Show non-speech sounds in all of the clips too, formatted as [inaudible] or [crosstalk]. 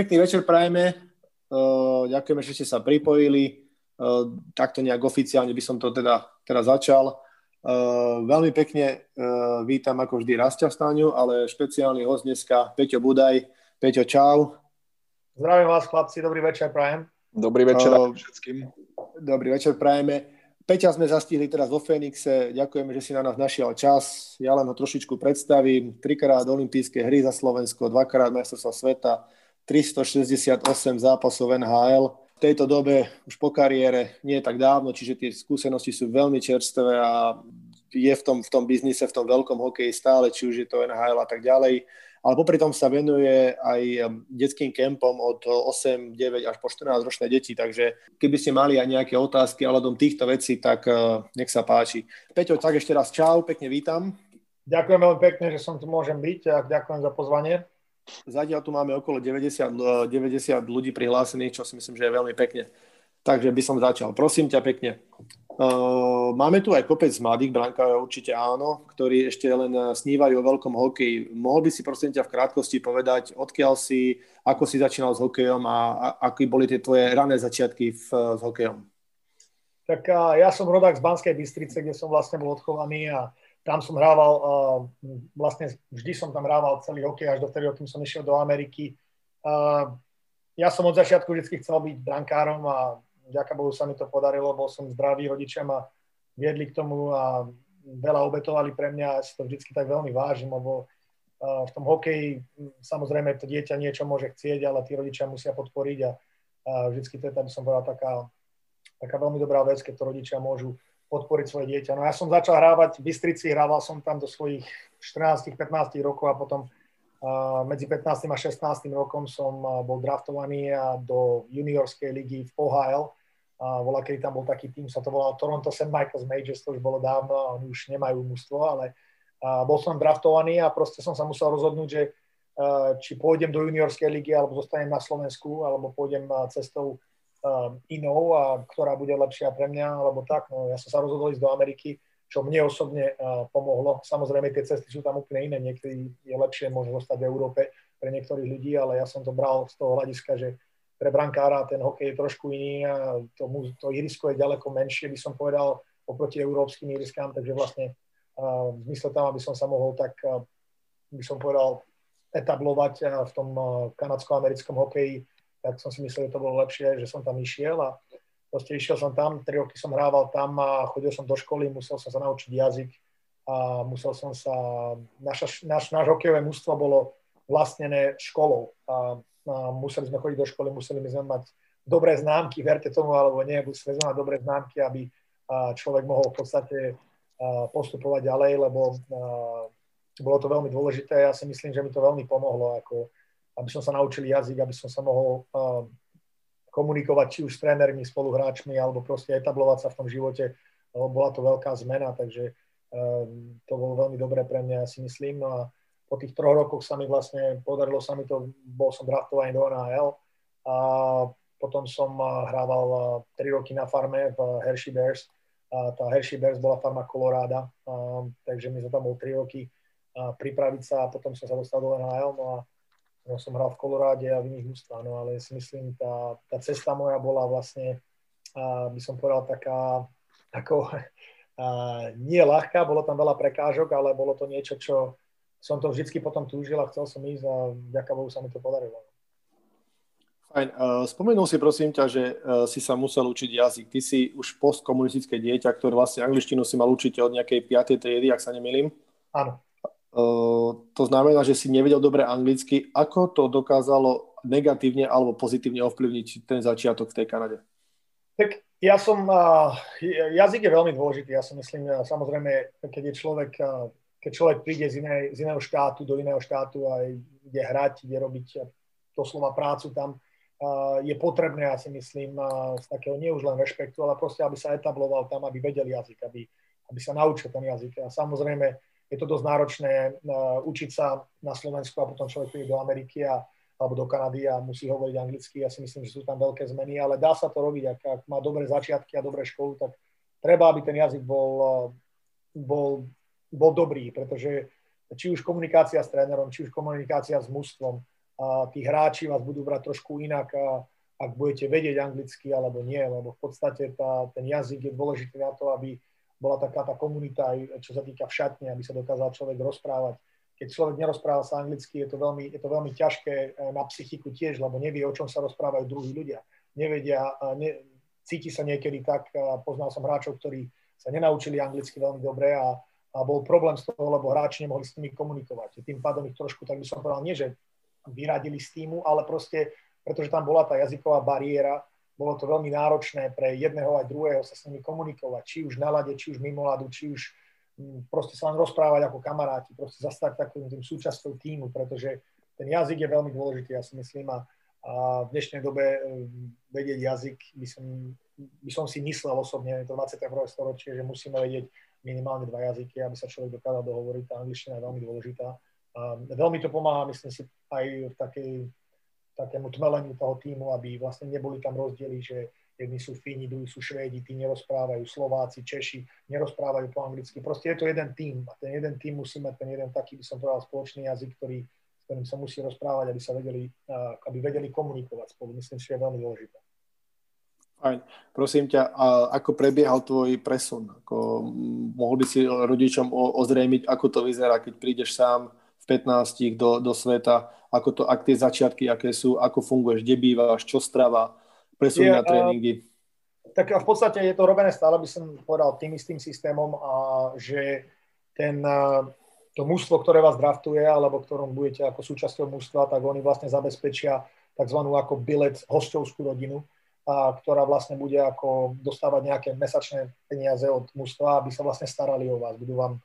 pekný večer prajeme. Uh, ďakujeme, že ste sa pripojili. Uh, takto nejak oficiálne by som to teda, teda začal. Uh, veľmi pekne vítam ako vždy Rastia Stáňu, ale špeciálny host dneska Peťo Budaj. Peťo, čau. Zdravím vás, chlapci, dobrý večer, prajem. Dobrý večer uh, všetkým. Dobrý večer, prajeme. Peťa sme zastihli teraz vo Fénixe, ďakujeme, že si na nás našiel čas. Ja len ho trošičku predstavím. Trikrát olympijské hry za Slovensko, dvakrát majstrovstva sveta, 368 zápasov NHL. V tejto dobe už po kariére nie tak dávno, čiže tie skúsenosti sú veľmi čerstvé a je v tom, v tom biznise, v tom veľkom hokeji stále, či už je to NHL a tak ďalej ale popri tom sa venuje aj um, detským kempom od 8, 9 až po 14 ročné deti, takže keby ste mali aj nejaké otázky ohľadom týchto vecí, tak uh, nech sa páči. Peťo, tak ešte raz čau, pekne vítam. Ďakujem veľmi pekne, že som tu môžem byť a ďakujem za pozvanie. Zatiaľ tu máme okolo 90, 90 uh, ľudí prihlásených, čo si myslím, že je veľmi pekne. Takže by som začal. Prosím ťa pekne. Uh, máme tu aj kopec mladých brankárov, určite áno, ktorí ešte len snívajú o veľkom hokeji. Mohol by si prosím ťa v krátkosti povedať, odkiaľ si, ako si začínal s hokejom a, a aký boli tie tvoje rané začiatky v, s hokejom? Tak ja som rodák z Banskej Bystrice, kde som vlastne bol odchovaný a tam som hrával, uh, vlastne vždy som tam hrával celý hokej až do vtedy, kým som išiel do Ameriky. Uh, ja som od začiatku vždy chcel byť brankárom a vďaka Bohu sa mi to podarilo, bol som zdravý, rodičia ma viedli k tomu a veľa obetovali pre mňa, ja si to vždycky tak veľmi vážim, lebo v tom hokeji samozrejme to dieťa niečo môže chcieť, ale tí rodičia musia podporiť a, vždycky to je, by som povedal, taká, taká veľmi dobrá vec, keď to rodičia môžu podporiť svoje dieťa. No ja som začal hrávať v Bystrici, hrával som tam do svojich 14-15 rokov a potom uh, medzi 15 a 16 rokom som uh, bol draftovaný do juniorskej ligy v OHL, a bola, keď tam bol taký tým, sa to volalo Toronto St. Michael's Majors, to už bolo dávno oni už nemajú mústvo, ale bol som draftovaný a proste som sa musel rozhodnúť, že či pôjdem do juniorskej ligy, alebo zostanem na Slovensku, alebo pôjdem cestou inou, a ktorá bude lepšia pre mňa, alebo tak. No, ja som sa rozhodol ísť do Ameriky, čo mne osobne pomohlo. Samozrejme, tie cesty sú tam úplne iné. Niekedy je lepšie môže zostať v Európe pre niektorých ľudí, ale ja som to bral z toho hľadiska, že pre brankára ten hokej je trošku iný a to, to irisko je ďaleko menšie, by som povedal, oproti európskym iriskám, takže vlastne uh, v zmysle tam, aby som sa mohol tak, uh, by som povedal, etablovať uh, v tom uh, kanadsko-americkom hokeji, tak som si myslel, že to bolo lepšie, že som tam išiel a proste išiel som tam, tri roky som hrával tam a chodil som do školy, musel som sa naučiť jazyk a musel som sa, naša, naš, náš hokejové mústvo bolo vlastnené školou a a museli sme chodiť do školy, museli sme mať dobré známky, verte tomu alebo nie, museli sme mať dobré známky, aby človek mohol v podstate postupovať ďalej, lebo bolo to veľmi dôležité. Ja si myslím, že mi to veľmi pomohlo, ako, aby som sa naučil jazyk, aby som sa mohol komunikovať či už s trénermi, spoluhráčmi, alebo proste etablovať sa v tom živote, lebo bola to veľká zmena, takže to bolo veľmi dobré pre mňa, ja si myslím. No a po tých troch rokoch sa mi vlastne, podarilo sa mi to, bol som draftovaný do NHL a potom som hrával 3 roky na farme v Hershey Bears. A tá Hershey Bears bola farma Colorado, takže mi to tam bol 3 roky pripraviť sa a potom som sa dostal do NHL. No a no, som hral v Koloráde a v iných mústvách, no ale si myslím, tá, tá cesta moja bola vlastne, a by som povedal, taká, ako, [laughs] a, nie ľahká, bolo tam veľa prekážok, ale bolo to niečo, čo, som to vždycky potom túžil a chcel som ísť a vďaka Bohu sa mi to podarilo. Fajn. Spomenul si prosím ťa, že si sa musel učiť jazyk. Ty si už postkomunistické dieťa, ktoré vlastne angličtinu si mal učiť od nejakej 5. triedy, ak sa nemýlim. Áno. To znamená, že si nevedel dobre anglicky. Ako to dokázalo negatívne alebo pozitívne ovplyvniť ten začiatok v tej Kanade? Tak ja som, jazyk je veľmi dôležitý. Ja si myslím, samozrejme, keď je človek keď človek príde z, inej, z iného štátu do iného štátu a ide hrať, ide robiť doslova prácu tam, je potrebné, ja si myslím, z takého nie už len rešpektu, ale proste, aby sa etabloval tam, aby vedel jazyk, aby, aby sa naučil ten jazyk. A samozrejme, je to dosť náročné učiť sa na Slovensku a potom človek príde do Ameriky a, alebo do Kanady a musí hovoriť anglicky. Ja si myslím, že sú tam veľké zmeny, ale dá sa to robiť. Ak, ak má dobré začiatky a dobré školu, tak treba, aby ten jazyk bol, bol bol dobrý, pretože či už komunikácia s trénerom, či už komunikácia s mužstvom, tí hráči vás budú brať trošku inak, ak budete vedieť anglicky alebo nie, lebo v podstate tá, ten jazyk je dôležitý na to, aby bola taká tá komunita, čo sa týka v šatni, aby sa dokázal človek rozprávať. Keď človek nerozpráva sa anglicky, je to veľmi, je to veľmi ťažké e, na psychiku tiež, lebo nevie, o čom sa rozprávajú druhí ľudia. Nevedia, ne, cíti sa niekedy tak, poznal som hráčov, ktorí sa nenaučili anglicky veľmi dobre a, a bol problém z toho, lebo hráči nemohli s nimi komunikovať. Tým pádom ich trošku, tak by som povedal, nie že vyradili z týmu, ale proste, pretože tam bola tá jazyková bariéra, bolo to veľmi náročné pre jedného aj druhého sa s nimi komunikovať, či už na lade, či už mimo ladu, či už mm, proste sa len rozprávať ako kamaráti, proste zastať takým tým súčasťou týmu, pretože ten jazyk je veľmi dôležitý, ja si myslím, a, v dnešnej dobe mm, vedieť jazyk by som, by som si myslel osobne, je to 21. storočie, že musíme vedieť minimálne dva jazyky, aby sa človek dokázal dohovoriť, tá angličtina je veľmi dôležitá. A veľmi to pomáha, myslím si, aj v takej, takému tmeleniu toho týmu, aby vlastne neboli tam rozdiely, že jedni sú Fíni, druhí sú Švédi, tí nerozprávajú, Slováci, Češi nerozprávajú po anglicky. Proste je to jeden tým a ten jeden tým musí mať ten jeden taký, by som povedal, spoločný jazyk, ktorý, s ktorým sa musí rozprávať, aby sa vedeli, aby vedeli komunikovať spolu. Myslím že je veľmi dôležité. Fajn. Prosím ťa, a ako prebiehal tvoj presun? Ako, mohol by si rodičom ozrejmiť, ako to vyzerá, keď prídeš sám 15 do, do sveta, ako to, ak tie začiatky, aké sú, ako funguješ, kde bývaš, čo strava, presun na tréningy. Tak v podstate je to robené stále, by som povedal, tým istým systémom, a že ten, to mužstvo, ktoré vás draftuje, alebo ktorom budete ako súčasťou mužstva, tak oni vlastne zabezpečia tzv. ako bilet hostovskú rodinu, a ktorá vlastne bude ako dostávať nejaké mesačné peniaze od mužstva, aby sa vlastne starali o vás. Budú vám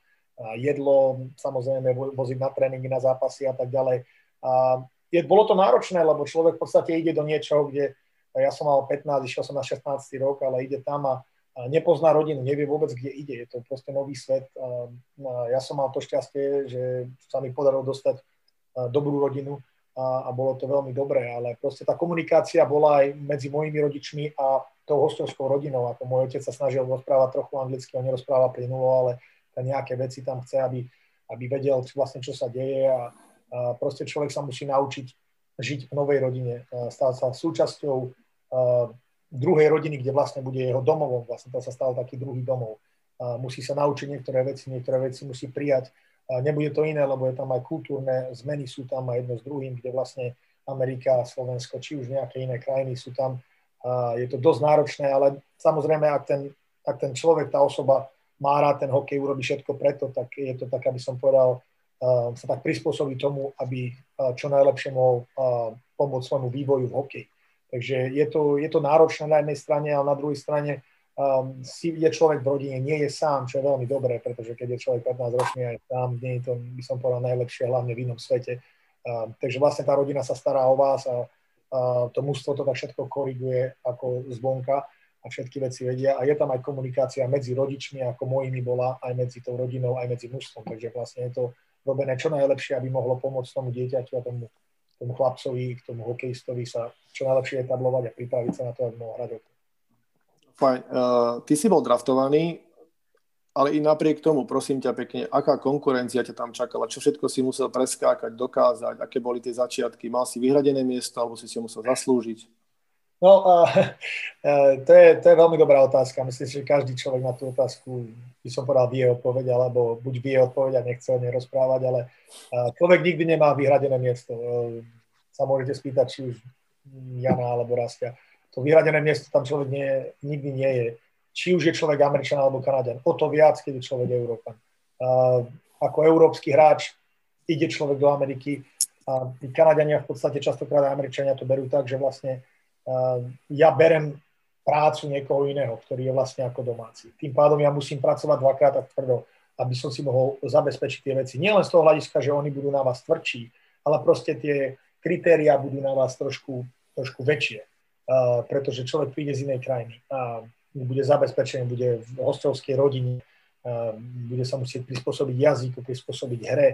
jedlo, samozrejme voziť na tréningy, na zápasy a tak ďalej. A je, bolo to náročné, lebo človek v podstate ide do niečoho, kde ja som mal 15, išiel som na 16 rok, ale ide tam a, nepozná rodinu, nevie vôbec, kde ide. Je to proste nový svet. A, ja som mal to šťastie, že sa mi podarilo dostať dobrú rodinu a, a bolo to veľmi dobré, ale proste tá komunikácia bola aj medzi mojimi rodičmi a tou hostovskou rodinou. Ako môj otec sa snažil rozprávať trochu anglicky, on nerozpráva plynulo, ale nejaké veci tam chce, aby, aby vedel vlastne, čo sa deje a, a proste človek sa musí naučiť žiť v novej rodine, stať sa súčasťou uh, druhej rodiny, kde vlastne bude jeho domovom, vlastne to sa stal taký druhý domov. Uh, musí sa naučiť niektoré veci, niektoré veci musí prijať. Uh, nebude to iné, lebo je tam aj kultúrne zmeny, sú tam aj jedno s druhým, kde vlastne Amerika, Slovensko, či už nejaké iné krajiny sú tam. Je to dosť náročné, ale samozrejme, ak ten, ak ten človek, tá osoba má rád ten hokej, urobí všetko preto, tak je to tak, aby som povedal, uh, sa tak prispôsobí tomu, aby uh, čo najlepšie mohol uh, pomôcť svojmu vývoju v hokeji. Takže je to, je to náročné na jednej strane, ale na druhej strane um, si je človek v rodine, nie je sám, čo je veľmi dobré, pretože keď je človek 15 ročný aj sám, nie je to, by som povedal, najlepšie, hlavne v inom svete. Um, takže vlastne tá rodina sa stará o vás a, a to mústvo to tak všetko koriguje ako zvonka a všetky veci vedia. A je tam aj komunikácia medzi rodičmi, ako mojimi bola, aj medzi tou rodinou, aj medzi mužstvom. Takže vlastne je to robené čo najlepšie, aby mohlo pomôcť tomu dieťaťu a tomu, tomu chlapcovi, k tomu hokejistovi sa čo najlepšie etablovať a pripraviť sa na to, aby mohol hrať Fajn. Uh, ty si bol draftovaný, ale i napriek tomu, prosím ťa pekne, aká konkurencia ťa tam čakala? Čo všetko si musel preskákať, dokázať? Aké boli tie začiatky? Mal si vyhradené miesto, alebo si si musel zaslúžiť? No, uh, [laughs] to, je, to je veľmi dobrá otázka. Myslím si, že každý človek na tú otázku, by som povedal, vie odpoveď, alebo buď vie odpoveď a nechce o nej rozprávať, ale uh, človek nikdy nemá vyhradené miesto. Uh, sa môžete spýtať, či už Jana alebo Rastia. To vyhradené miesto tam človek nie, nikdy nie je. Či už je človek Američan alebo Kanadian. O to viac, keď je človek Európan. Uh, ako európsky hráč ide človek do Ameriky a Kanadiania v podstate častokrát Američania to berú tak, že vlastne ja berem prácu niekoho iného, ktorý je vlastne ako domáci. Tým pádom ja musím pracovať dvakrát tak tvrdo, aby som si mohol zabezpečiť tie veci. Nielen z toho hľadiska, že oni budú na vás tvrdší, ale proste tie kritéria budú na vás trošku, trošku väčšie, uh, pretože človek príde z inej krajiny a bude zabezpečený, bude v hostovskej rodine, uh, bude sa musieť prispôsobiť jazyku, prispôsobiť hre.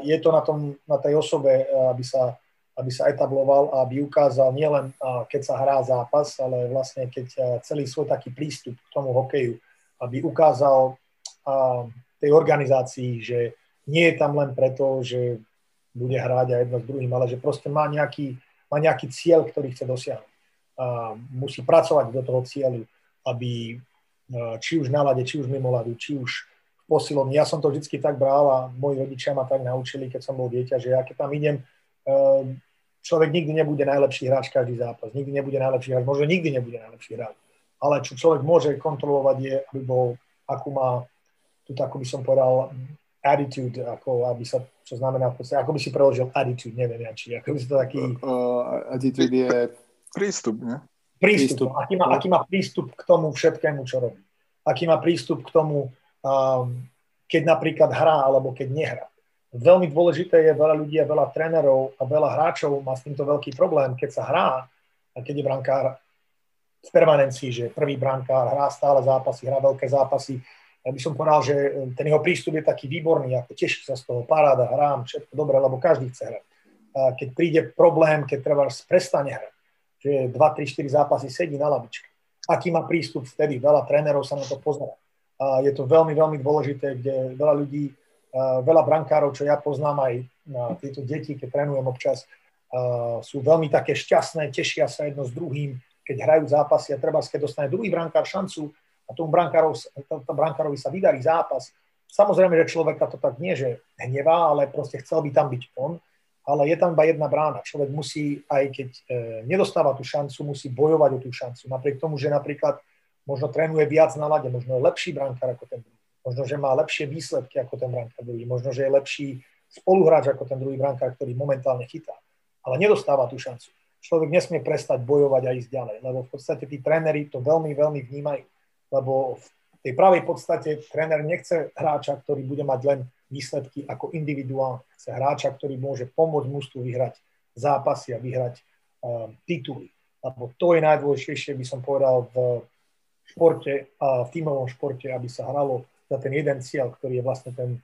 Je to na, tom, na tej osobe, aby sa aby sa etabloval a aby ukázal nielen keď sa hrá zápas, ale vlastne keď celý svoj taký prístup k tomu hokeju, aby ukázal tej organizácii, že nie je tam len preto, že bude hrať a jedno s druhým, ale že proste má nejaký, má nejaký cieľ, ktorý chce dosiahnuť. A musí pracovať do toho cieľu, aby či už na lade, či už mimo ladu, či už v posilovni. Ja som to vždy tak bral a moji rodičia ma tak naučili, keď som bol dieťa, že ja keď tam idem, človek nikdy nebude najlepší hráč každý zápas, nikdy nebude najlepší hráč, možno nikdy nebude najlepší hráč. Ale čo človek môže kontrolovať je, aby bol, akú má, tu ako by som povedal, attitude, ako aby sa, čo znamená v podstate, ako by si preložil attitude, neviem ja, či ako by si to taký... Uh, attitude je... Prístup, ne? Prístup. prístup. Aký, má, aký má prístup k tomu všetkému, čo robí. Aký má prístup k tomu, um, keď napríklad hrá, alebo keď nehrá. Veľmi dôležité je, veľa ľudí a veľa trénerov a veľa hráčov má s týmto veľký problém, keď sa hrá a keď je brankár v permanencii, že prvý brankár hrá stále zápasy, hrá veľké zápasy, ja by som povedal, že e, ten jeho prístup je taký výborný, ako teší sa z toho, paráda, hrám, všetko dobre, lebo každý chce hrať. A keď príde problém, keď treba prestane hrať, že 2, 3, 4 zápasy sedí na labičke, aký má prístup vtedy, veľa trénerov sa na to pozerá. A je to veľmi, veľmi dôležité, kde veľa ľudí, veľa brankárov, čo ja poznám aj na tieto deti, keď trénujem občas, sú veľmi také šťastné, tešia sa jedno s druhým, keď hrajú zápasy a treba, keď dostane druhý brankár šancu, a tomu brankárov, to brankárovi sa vydarí zápas. Samozrejme, že človeka to tak nie, že hnevá, ale proste chcel by tam byť on, ale je tam iba jedna brána. Človek musí, aj keď nedostáva tú šancu, musí bojovať o tú šancu. Napriek tomu, že napríklad možno trénuje viac na lade, možno je lepší brankár ako ten druhý, možno, že má lepšie výsledky ako ten brankár druhý, možno, že je lepší spoluhráč ako ten druhý brankár, ktorý momentálne chytá, ale nedostáva tú šancu. Človek nesmie prestať bojovať a ísť ďalej, lebo v podstate tí tréneri to veľmi, veľmi vnímajú lebo v tej pravej podstate tréner nechce hráča, ktorý bude mať len výsledky ako individuál, chce hráča, ktorý môže pomôcť mužstvu vyhrať zápasy a vyhrať uh, tituly. Lebo to je najdôležitejšie, by som povedal, v športe, uh, v tímovom športe, aby sa hralo za ten jeden cieľ, ktorý je vlastne ten,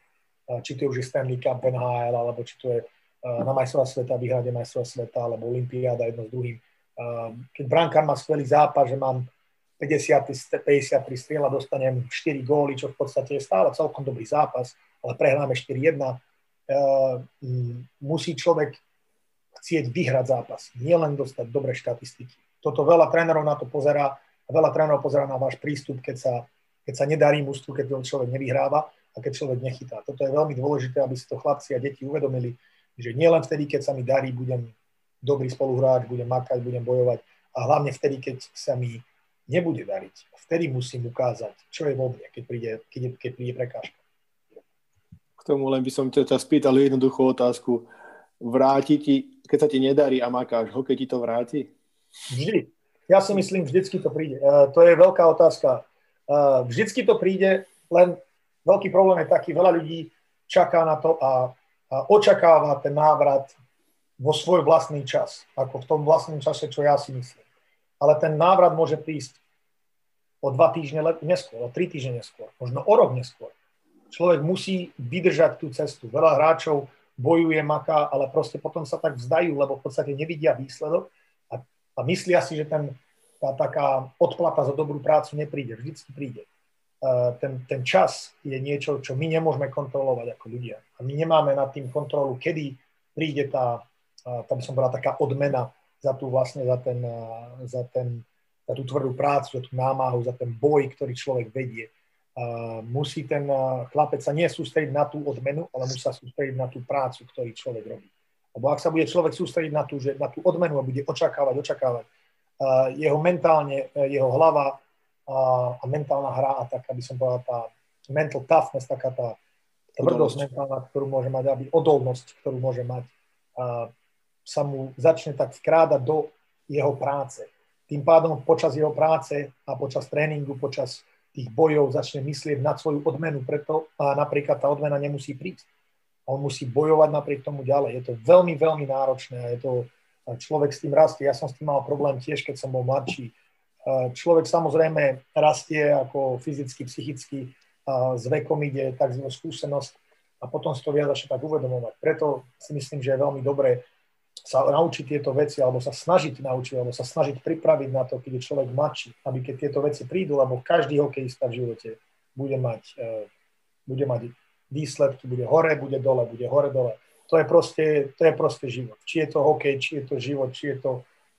či to už je Stanley Cup, NHL, alebo či to je na majstrova sveta, vyhrade majstrova sveta, alebo Olympiáda jedno s druhým. Uh, keď brankár má skvelý zápas, že mám 50, 53 striel a dostanem 4 góly, čo v podstate je stále celkom dobrý zápas, ale prehráme 4-1. Uh, musí človek chcieť vyhrať zápas, nielen dostať dobré štatistiky. Toto veľa trénerov na to pozerá a veľa trénerov pozerá na váš prístup, keď sa, keď sa nedarí mústvu, keď človek nevyhráva a keď človek nechytá. Toto je veľmi dôležité, aby si to chlapci a deti uvedomili, že nielen vtedy, keď sa mi darí, budem dobrý spoluhráč, budem makať, budem bojovať a hlavne vtedy, keď sa mi nebude dariť. Vtedy musím ukázať, čo je vo mne, keď príde, keď, keď príde prekážka. K tomu len by som ťa spýtal jednoduchú otázku. Vráti ti, keď sa ti nedarí a makáš, hokej ti to vráti? Vždy. Ja si myslím, vždycky to príde. Uh, to je veľká otázka. Uh, vždycky to príde, len veľký problém je taký, veľa ľudí čaká na to a, a očakáva ten návrat vo svoj vlastný čas, ako v tom vlastnom čase, čo ja si myslím ale ten návrat môže prísť o dva týždne neskôr, o tri týždne neskôr, možno o rok neskôr. Človek musí vydržať tú cestu. Veľa hráčov bojuje, maká, ale proste potom sa tak vzdajú, lebo v podstate nevidia výsledok a, a myslia si, že ten, tá taká odplata za dobrú prácu nepríde. Vždycky príde. Uh, ten, ten čas je niečo, čo my nemôžeme kontrolovať ako ľudia. A my nemáme nad tým kontrolu, kedy príde tá, uh, tam som bola taká odmena za tú vlastne, za ten, za ten, za tú tvrdú prácu, za tú námahu, za ten boj, ktorý človek vedie. Musí ten chlapec sa nie sústrediť na tú odmenu, ale musí sa sústrediť na tú prácu, ktorý človek robí. Lebo ak sa bude človek sústrediť na tú, že, na tú odmenu a bude očakávať, očakávať, jeho mentálne, uh, jeho hlava a mentálna hra a tak, aby som povedal, tá mental toughness, taká tá tvrdosť mentálna, ktorú môže mať, aby odolnosť, ktorú môže mať, sa mu začne tak vkrádať do jeho práce. Tým pádom počas jeho práce a počas tréningu, počas tých bojov začne myslieť na svoju odmenu, preto a napríklad tá odmena nemusí prísť. On musí bojovať napriek tomu ďalej. Je to veľmi, veľmi náročné a je to, človek s tým rastie. Ja som s tým mal problém tiež, keď som bol mladší. Človek samozrejme rastie ako fyzicky, psychicky, s vekom ide tak skúsenosť a potom si to viac tak uvedomovať. Preto si myslím, že je veľmi dobré sa naučiť tieto veci, alebo sa snažiť naučiť, alebo sa snažiť pripraviť na to, keď je človek mladší, aby keď tieto veci prídu, lebo každý hokejista v živote bude mať, uh, bude mať výsledky, bude hore, bude dole, bude hore, dole. To je proste, to je proste život. Či je to hokej, či je to život, či, je to,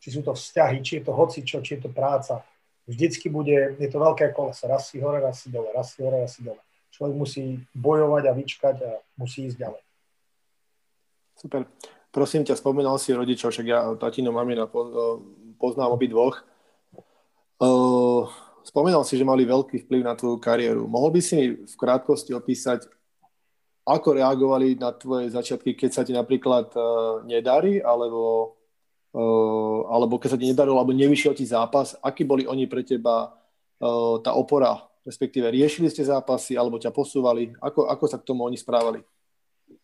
či sú to vzťahy, či je to hocičo, či je to práca. Vždycky bude, je to veľké koleso, raz si hore, raz si dole, raz si hore, raz si dole. Človek musí bojovať a vyčkať a musí ísť ďalej. Super. Prosím ťa, spomínal si rodičov, však ja tatino, mamina poznám obidvoch. Spomínal si, že mali veľký vplyv na tvoju kariéru. Mohol by si mi v krátkosti opísať, ako reagovali na tvoje začiatky, keď sa ti napríklad uh, nedarí, alebo, uh, alebo keď sa ti nedarilo, alebo nevyšiel ti zápas, aký boli oni pre teba uh, tá opora, respektíve riešili ste zápasy, alebo ťa posúvali, ako, ako sa k tomu oni správali?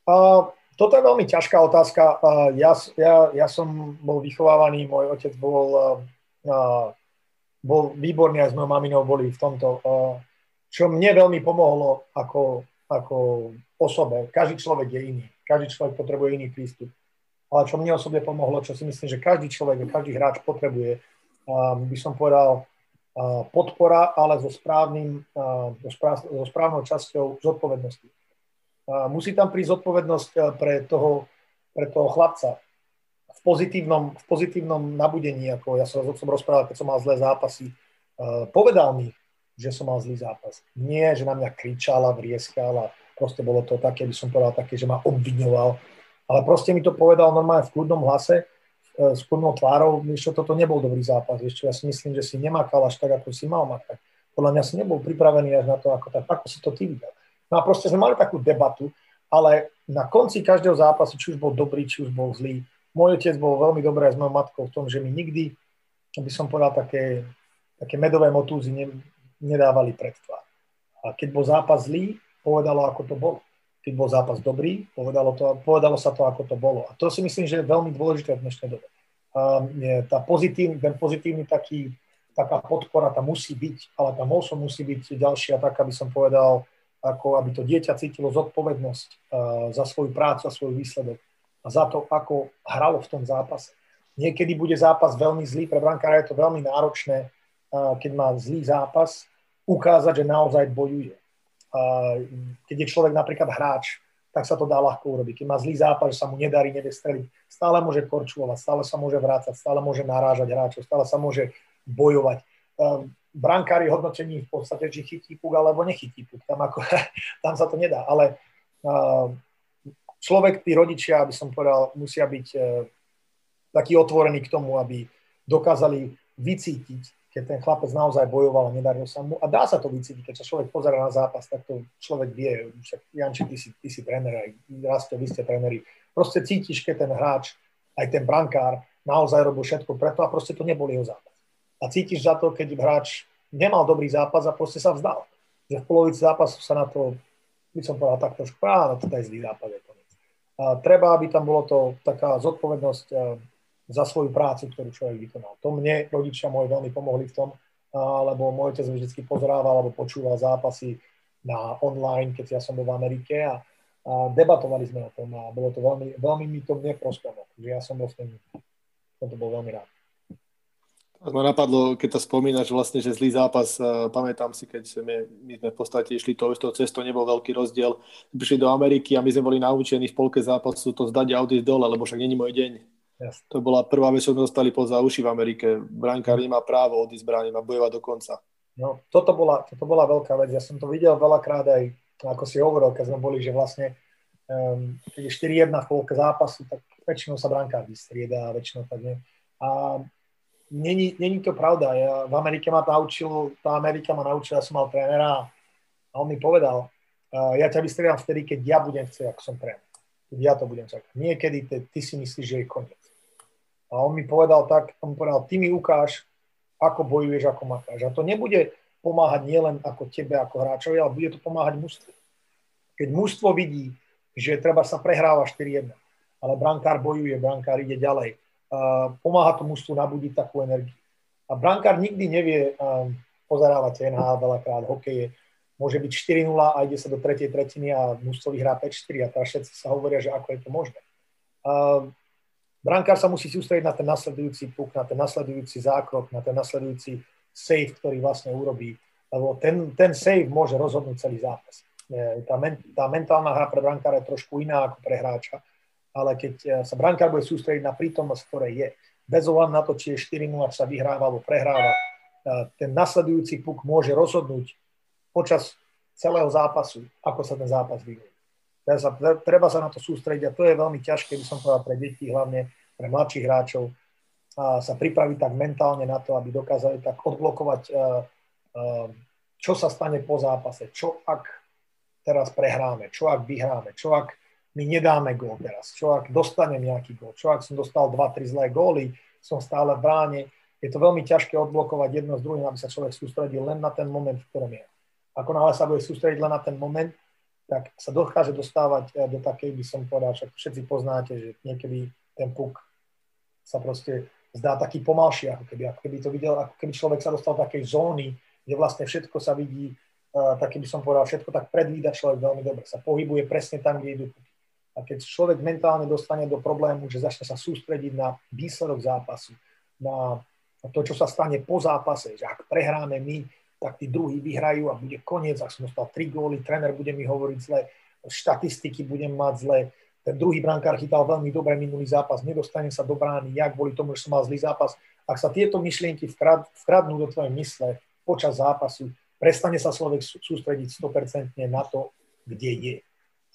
Uh, toto je veľmi ťažká otázka. Uh, ja, ja, ja som bol vychovávaný, môj otec bol, uh, bol výborný, aj s mojou maminou boli v tomto. Uh, čo mne veľmi pomohlo ako, ako osobe. Každý človek je iný. Každý človek potrebuje iný prístup. Ale čo mne osobne pomohlo, čo si myslím, že každý človek, každý hráč potrebuje, um, by som povedal, uh, podpora, ale so, správnym, uh, so, správ, so správnou časťou zodpovednosti. Uh, musí tam prísť zodpovednosť pre toho, pre toho chlapca v pozitívnom, v pozitívnom nabudení, ako ja som, som rozprával, keď som mal zlé zápasy. Povedal mi, že som mal zlý zápas. Nie, že na mňa kričala, vrieskala, proste bolo to také, by som povedal, také, že ma obviňoval. Ale proste mi to povedal normálne v kľudnom hlase, e, s kľudnou tvárou, čo toto nebol dobrý zápas. Ešte ja si myslím, že si nemakal až tak, ako si mal makať. Podľa mňa si nebol pripravený až na to, ako tak, ako si to ty videl. No a proste sme mali takú debatu, ale na konci každého zápasu, či už bol dobrý, či už bol zlý, môj otec bol veľmi dobrý s mojou matkou v tom, že mi nikdy, by som povedal, také, také medové motúzy ne, nedávali pred tvár. A keď bol zápas zlý, povedalo, ako to bolo. Keď bol zápas dobrý, povedalo, to, povedalo sa to, ako to bolo. A to si myslím, že je veľmi dôležité v dnešnej dobe. Um, je tá pozitívny, ten pozitívny taký, taká podpora tam musí byť, ale tam also musí byť ďalšia tak, aby som povedal, ako aby to dieťa cítilo zodpovednosť uh, za svoju prácu a svoj výsledok a za to, ako hralo v tom zápase. Niekedy bude zápas veľmi zlý, pre brankára je to veľmi náročné, uh, keď má zlý zápas, ukázať, že naozaj bojuje keď je človek napríklad hráč, tak sa to dá ľahko urobiť. Keď má zlý zápas, že sa mu nedarí, nevie streliť, stále môže korčulovať, stále sa môže vrácať, stále môže narážať hráčov, stále sa môže bojovať. Ehm, brankári hodnotení v podstate, či chytí puk alebo nechytí puk. Tam, ako, [laughs] tam sa to nedá. Ale ehm, človek, tí rodičia, aby som povedal, musia byť ehm, takí otvorení k tomu, aby dokázali vycítiť keď ten chlapec naozaj bojoval a nedarilo sa mu. A dá sa to vycítiť, keď sa človek pozera na zápas, tak to človek vie. Však Janči, ty si, ty si tréner, aj Rasto, vy ste tréneri. Proste cítiš, keď ten hráč, aj ten brankár, naozaj robil všetko preto a proste to nebol jeho zápas. A cítiš za to, keď hráč nemal dobrý zápas a proste sa vzdal. Že v polovici zápasu sa na to, by som povedal tak trošku, áno, to je zlý zápas. Je a treba, aby tam bolo to taká zodpovednosť za svoju prácu, ktorú človek vykonal. To mne rodičia moji veľmi pomohli v tom, lebo môj otec vždy pozerával alebo počúval zápasy na online, keď ja som bol v Amerike a, a debatovali sme o tom a bolo to veľmi, veľmi mi to mne prospelo. Takže ja som vlastne som to bol veľmi rád. Ma napadlo, keď to spomínaš vlastne, že zlý zápas, pamätám si, keď sme, my sme v podstate išli to istou cestou, nebol veľký rozdiel. Prišli do Ameriky a my sme boli naučení v polke zápasu to zdať a odísť dole, lebo však není môj deň Jasne. To bola prvá vec, čo sme dostali poza uši v Amerike. Brankár nemá právo odísť brániť, má bojovať do konca. No, toto bola, toto bola veľká vec. Ja som to videl veľakrát aj, ako si hovoril, keď sme boli, že vlastne um, keď je 4-1 v polke zápasu, tak väčšinou sa brankár vystrieda, väčšinou tak nie. A není, není to pravda. Ja v Amerike ma naučil, tá Amerika ma naučila, ja som mal trénera a on mi povedal, uh, ja ťa vystriedam vtedy, keď ja budem chcieť, ako som tréner. Keď ja to budem čakať. Niekedy te, ty si myslíš, že je koniec. A on mi povedal tak, on mi povedal, ty mi ukáž, ako bojuješ, ako makáš. A to nebude pomáhať nielen ako tebe, ako hráčovi, ale bude to pomáhať mužstvu. Keď mužstvo vidí, že treba sa prehráva 4-1, ale brankár bojuje, brankár ide ďalej, uh, pomáha to mužstvu nabudiť takú energiu. A brankár nikdy nevie, um, pozerávate NHL veľakrát, hokeje, môže byť 4-0 a ide sa do tretej tretiny a mužstvo vyhrá 5-4 a teraz všetci sa hovoria, že ako je to možné. Uh, Brankár sa musí sústrediť na ten nasledujúci puk, na ten nasledujúci zákrok, na ten nasledujúci save, ktorý vlastne urobí, lebo ten, ten save môže rozhodnúť celý zápas. Tá, men, tá mentálna hra pre brankára je trošku iná ako pre hráča ale keď e, sa brankár bude sústrediť na prítomnosť, ktoré je, bez ohľadu na to, či je 4-0, či sa vyhráva alebo prehráva, e, ten nasledujúci puk môže rozhodnúť počas celého zápasu, ako sa ten zápas vyvíja. Treba sa, treba sa na to sústrediť a to je veľmi ťažké, by som povedal, pre deti, hlavne pre mladších hráčov, a sa pripraviť tak mentálne na to, aby dokázali tak odblokovať, uh, uh, čo sa stane po zápase, čo ak teraz prehráme, čo ak vyhráme, čo ak my nedáme gól teraz, čo ak dostanem nejaký gól, čo ak som dostal 2-3 zlé góly, som stále v bráne. Je to veľmi ťažké odblokovať jedno z druhým, aby sa človek sústredil len na ten moment, v ktorom je. Ako náhle sa bude sústrediť len na ten moment, tak sa dokáže dostávať eh, do takej, by som povedal, však všetci poznáte, že niekedy ten puk sa proste zdá taký pomalší, ako keby, ako keby to videl, ako keby človek sa dostal do takej zóny, kde vlastne všetko sa vidí, uh, tak by som povedal, všetko tak predvída človek veľmi dobre, sa pohybuje presne tam, kde idú. A keď človek mentálne dostane do problému, že začne sa sústrediť na výsledok zápasu, na to, čo sa stane po zápase, že ak prehráme my, tak tí druhí vyhrajú a bude koniec, ak som dostal tri góly, tréner bude mi hovoriť zle, štatistiky budem mať zle, ten druhý brankár chytal veľmi dobre minulý zápas, nedostane sa do brány, jak kvôli tomu, že som mal zlý zápas. Ak sa tieto myšlienky vkrad, vkradnú do tvojej mysle počas zápasu, prestane sa človek sústrediť 100% na to, kde je.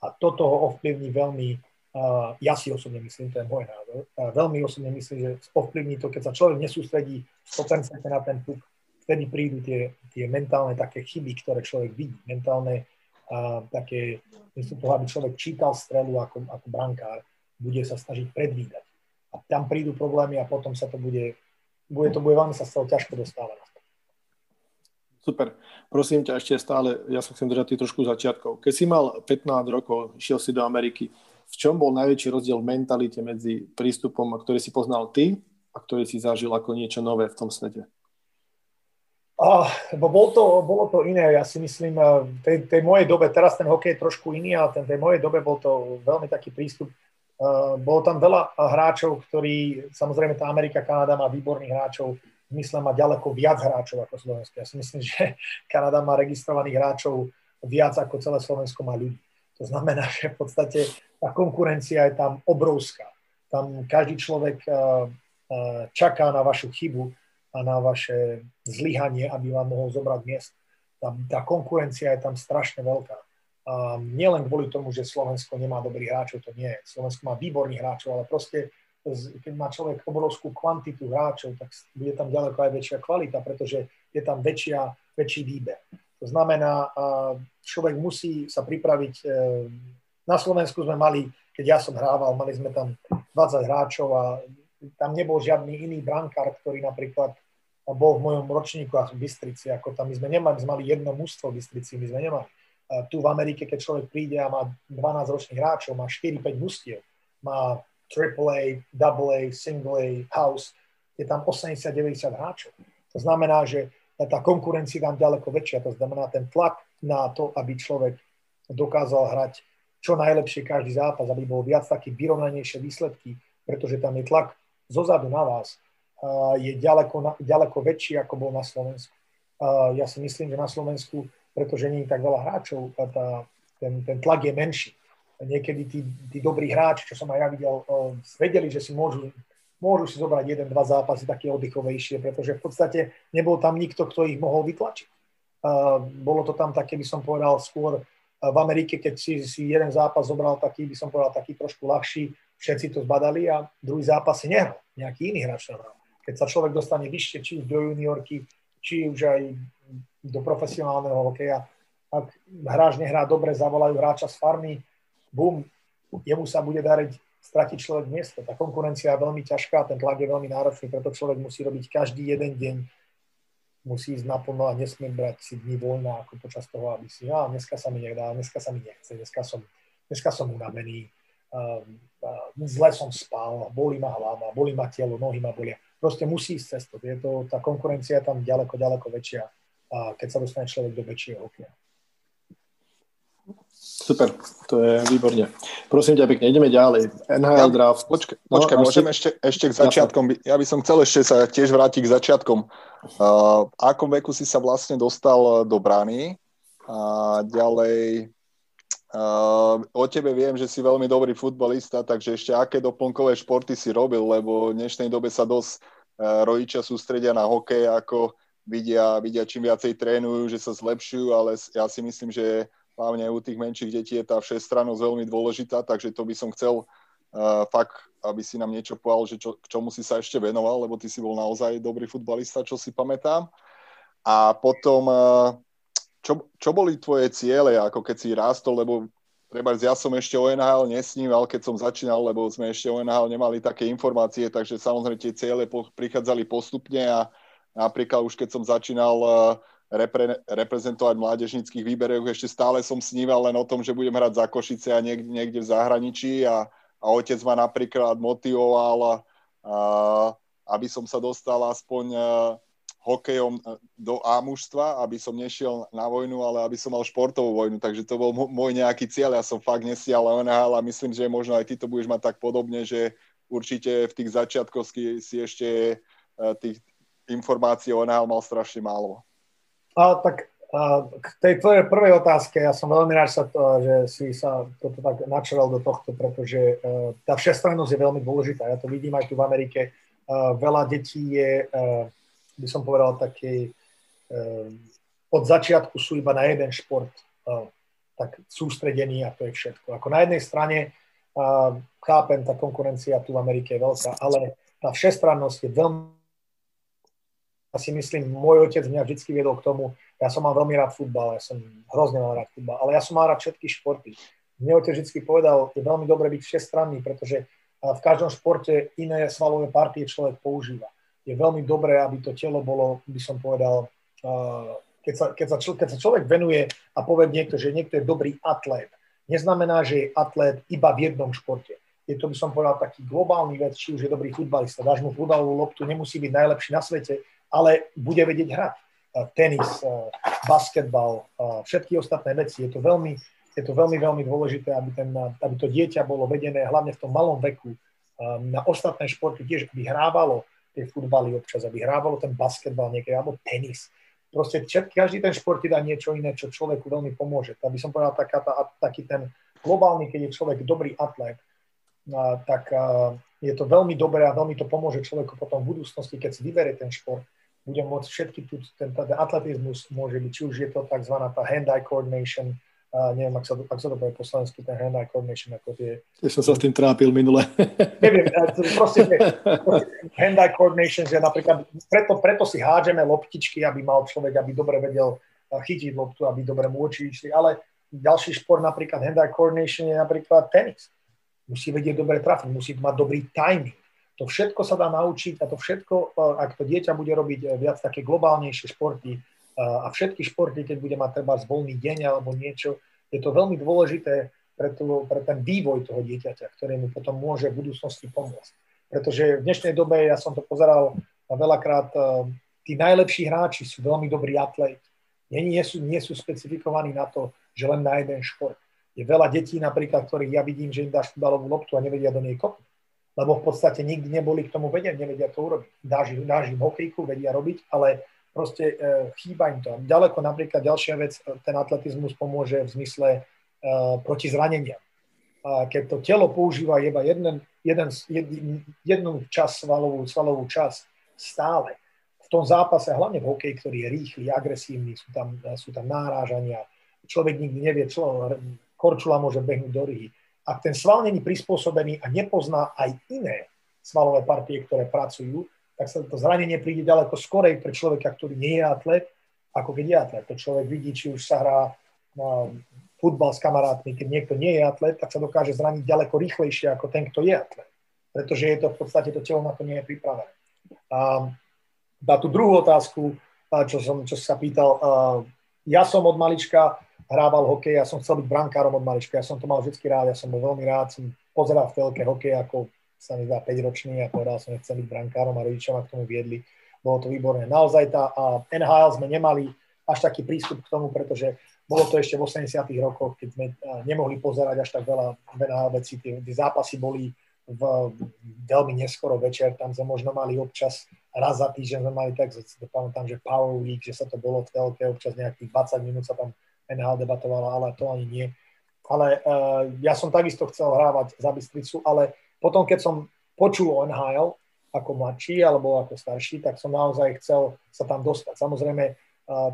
A toto ho ovplyvní veľmi, uh, ja si osobne myslím, to je môj názor, uh, veľmi osobne myslím, že ovplyvní to, keď sa človek nesústredí 100% na ten puk, vtedy prídu tie, tie mentálne také chyby, ktoré človek vidí, mentálne a také, myslím toho, aby človek čítal strelu ako, ako brankár, bude sa snažiť predvídať. A tam prídu problémy a potom sa to bude, bude to bude veľmi sa z toho ťažko dostávať. Super. Prosím ťa ešte stále, ja sa chcem držať trošku začiatkov. Keď si mal 15 rokov, šiel si do Ameriky, v čom bol najväčší rozdiel v mentalite medzi prístupom, ktorý si poznal ty a ktorý si zažil ako niečo nové v tom svete? Uh, bol to, bolo to iné, ja si myslím, v tej, tej mojej dobe, teraz ten hokej je trošku iný, ale ten tej mojej dobe bol to veľmi taký prístup. Uh, bolo tam veľa hráčov, ktorí, samozrejme tá Amerika, Kanada má výborných hráčov, myslím má ďaleko viac hráčov ako Slovensko. Ja si myslím, [laughs] že Kanada má registrovaných hráčov viac ako celé Slovensko má ľudí. To znamená, že v podstate tá konkurencia je tam obrovská. Tam každý človek uh, uh, čaká na vašu chybu a na vaše zlyhanie, aby vám mohol zobrať miest. Tá, tá konkurencia je tam strašne veľká. A nielen kvôli tomu, že Slovensko nemá dobrých hráčov, to nie je. Slovensko má výborných hráčov, ale proste keď má človek obrovskú kvantitu hráčov, tak bude tam ďaleko aj väčšia kvalita, pretože je tam väčšia, väčší výber. To znamená, človek musí sa pripraviť. E, na Slovensku sme mali, keď ja som hrával, mali sme tam 20 hráčov a tam nebol žiadny iný brankár, ktorý napríklad bol v mojom ročníku a v Bystrici, ako tam my sme nemali, my sme mali jedno mužstvo v Bystrici, my sme nemali. Tu v Amerike, keď človek príde a má 12 ročných hráčov, má 4-5 mustiev, má AAA, AA, Single A, House, je tam 80-90 hráčov. To znamená, že tá konkurencia tam ďaleko väčšia, to znamená ten tlak na to, aby človek dokázal hrať čo najlepšie každý zápas, aby bol viac taký vyrovnanejšie výsledky, pretože tam je tlak zozadu na vás, je ďaleko, ďaleko väčší, ako bol na Slovensku. Ja si myslím, že na Slovensku, pretože nie je tak veľa hráčov, tá, ten, ten tlak je menší. Niekedy tí, tí dobrí hráči, čo som aj ja videl, vedeli, že si môžu, môžu si zobrať jeden, dva zápasy také oddychovejšie, pretože v podstate nebol tam nikto, kto ich mohol vytlačiť. Bolo to tam také, by som povedal, skôr v Amerike, keď si, si jeden zápas zobral taký, by som povedal, taký trošku ľahší, všetci to zbadali a druhý zápas si nehral. Nejaký iný hráč hral. Keď sa človek dostane vyššie, či už do juniorky, či už aj do profesionálneho hokeja, ak hráč nehrá dobre, zavolajú hráča z farmy, bum, jemu sa bude dariť stratiť človek miesto. Tá konkurencia je veľmi ťažká, ten tlak je veľmi náročný, preto človek musí robiť každý jeden deň, musí ísť naplno a nesmie brať si dní voľna ako počas toho, aby si, a dneska sa mi nedá, dneska sa mi nechce, dneska som, dneska som unavený, zle som spal, bolí ma hlava, bolí ma telo, nohy ma bolia. Proste musí ísť cestou. Je to, tá konkurencia je tam ďaleko, ďaleko väčšia, keď sa dostane človek do väčšieho hokeja. Super, to je výborne. Prosím ťa pekne, ideme ďalej. NHL ja, draft. Počkaj, no, počkaj môžem ešte, ešte k začiatkom. Ja by som chcel ešte sa tiež vrátiť k začiatkom. Uh, akom veku si sa vlastne dostal do brány? A ďalej, Uh, o tebe viem, že si veľmi dobrý futbalista, takže ešte aké doplnkové športy si robil, lebo v dnešnej dobe sa dosť uh, rodičia sústredia na hokej, ako vidia, vidia čím viacej trénujú, že sa zlepšujú, ale ja si myslím, že hlavne u tých menších detí je tá všestrannosť veľmi dôležitá, takže to by som chcel uh, fakt, aby si nám niečo povedal, že čo, k čomu si sa ešte venoval, lebo ty si bol naozaj dobrý futbalista, čo si pamätám. A potom uh, čo, čo boli tvoje ciele, ako keď si rástol, lebo treba, ja som ešte o NHL nesníval, keď som začínal, lebo sme ešte o NHL nemali také informácie, takže samozrejme tie ciele po, prichádzali postupne a napríklad už keď som začínal uh, repre, reprezentovať mládežnických výberoch, ešte stále som sníval len o tom, že budem hrať za Košice a niekde, niekde v zahraničí a, a otec ma napríklad motivoval, a, aby som sa dostal aspoň uh, hokejom e, do A mužstva, aby som nešiel na vojnu, ale aby som mal športovú vojnu. Takže to bol môj nejaký cieľ. Ja som fakt nesial NHL a myslím, že možno aj ty to budeš mať tak podobne, že určite v tých začiatkoch si ešte e, tých informácií o NHL mal strašne málo. A, tak a, k tej tvojej prvej otázke, ja som veľmi rád, sa to, že si sa toto tak načeral do tohto, pretože uh, tá všestrannosť je veľmi dôležitá. Ja to vidím aj tu v Amerike. Uh, veľa detí je uh, by som povedal, taký eh, od začiatku sú iba na jeden šport tak sústredení a to je všetko. Ako na jednej strane chápem, tá konkurencia tu v Amerike je veľká, ale tá všestrannosť je veľmi ja si myslím, môj otec mňa vždy viedol k tomu, ja som mal veľmi rád futbal, ja som hrozne mal rád futbal, ale ja som mal rád všetky športy. Mne otec vždy povedal, je veľmi dobre byť všestranný, pretože v každom športe iné svalové partie človek používa je veľmi dobré, aby to telo bolo, by som povedal, keď sa, keď sa, keď sa človek venuje a povie niekto, že niekto je dobrý atlét, neznamená, že je atlét iba v jednom športe. Je to, by som povedal, taký globálny vec, či už je dobrý futbalista, dáš mu futbalovú loptu, nemusí byť najlepší na svete, ale bude vedieť hrať. Tenis, basketbal, všetky ostatné veci. Je to veľmi, je to veľmi, veľmi dôležité, aby, ten, aby to dieťa bolo vedené hlavne v tom malom veku na ostatné športy tiež, aby hrávalo, tie futbaly občas, aby hrávalo ten basketbal niekedy, alebo tenis. Proste všetky, každý ten šport ti dá niečo iné, čo človeku veľmi pomôže. Tak by som povedal, taká tá, taký ten globálny, keď je človek dobrý atlét, a, tak a, je to veľmi dobré a veľmi to pomôže človeku potom v budúcnosti, keď si vyberie ten šport, bude môcť všetky tu, ten, ten atletizmus môže byť, či už je to tzv. tá hand-eye coordination, a neviem, ak sa, ak sa to povie po slovensku, ten hand-eye coordination, ako tie... Tiež som sa s tým trápil minule. [laughs] Neviem, proste, [laughs] hand-eye coordination, že napríklad, preto, preto si hádžeme loptičky, aby mal človek, aby dobre vedel chytiť loptu, aby dobre mu oči išli, ale ďalší šport, napríklad hand-eye coordination je napríklad tenis. Musí vedieť dobre trafiť, musí mať dobrý timing. To všetko sa dá naučiť a to všetko, ak to dieťa bude robiť viac také globálnejšie športy, a všetky športy, keď bude mať treba voľný deň alebo niečo, je to veľmi dôležité pre, tu, pre ten vývoj toho dieťaťa, ktoré mu potom môže v budúcnosti pomôcť. Pretože v dnešnej dobe, ja som to pozeral veľakrát, e, tí najlepší hráči sú veľmi dobrí atléti. Nie, nie, sú, nie sú specifikovaní na to, že len na jeden šport. Je veľa detí napríklad, ktorých ja vidím, že im dáš futbalovú loptu a nevedia do nej kopnúť. Lebo v podstate nikdy neboli k tomu vedieť, nevedia to urobiť. Dáš, dáš im hokejku, vedia robiť, ale proste e, chýba im to. Ďaleko napríklad ďalšia vec, e, ten atletizmus pomôže v zmysle e, proti zraneniam. A keď to telo používa iba jeden, jeden, jednu čas svalovú, svalovú časť stále, v tom zápase, hlavne v hokeji, ktorý je rýchly, agresívny, sú tam, sú tam nárážania, človek nikdy nevie, čo, korčula môže behnúť do ryhy. Ak ten sval není prispôsobený a nepozná aj iné svalové partie, ktoré pracujú, tak sa to zranenie príde ďaleko skorej pre človeka, ktorý nie je atlet, ako keď je atlet. To človek vidí, či už sa hrá na futbal s kamarátmi, keď niekto nie je atlet, tak sa dokáže zraniť ďaleko rýchlejšie ako ten, kto je atlet. Pretože je to v podstate, to telo na to nie je pripravené. A na tú druhú otázku, čo som čo sa pýtal, ja som od malička hrával hokej, ja som chcel byť brankárom od malička, ja som to mal vždy rád, ja som bol veľmi rád, som pozeral v telke hokej ako sa mi zdá 5 ročný a povedal som, že chcem byť brankárom a rodičia ma k tomu viedli. Bolo to výborné. Naozaj tá NHL sme nemali až taký prístup k tomu, pretože bolo to ešte v 80 rokoch, keď sme nemohli pozerať až tak veľa NHL vecí. Tie, tie zápasy boli v, veľmi neskoro večer, tam sme možno mali občas raz za týždeň sme mali tak, pamätám, že Power Week, že sa to bolo v telke, občas nejakých 20 minút sa tam NHL debatovala, ale to ani nie. ale uh, ja som takisto chcel hrávať za Bystricu, ale potom, keď som počul o NHL ako mladší alebo ako starší, tak som naozaj chcel sa tam dostať. Samozrejme,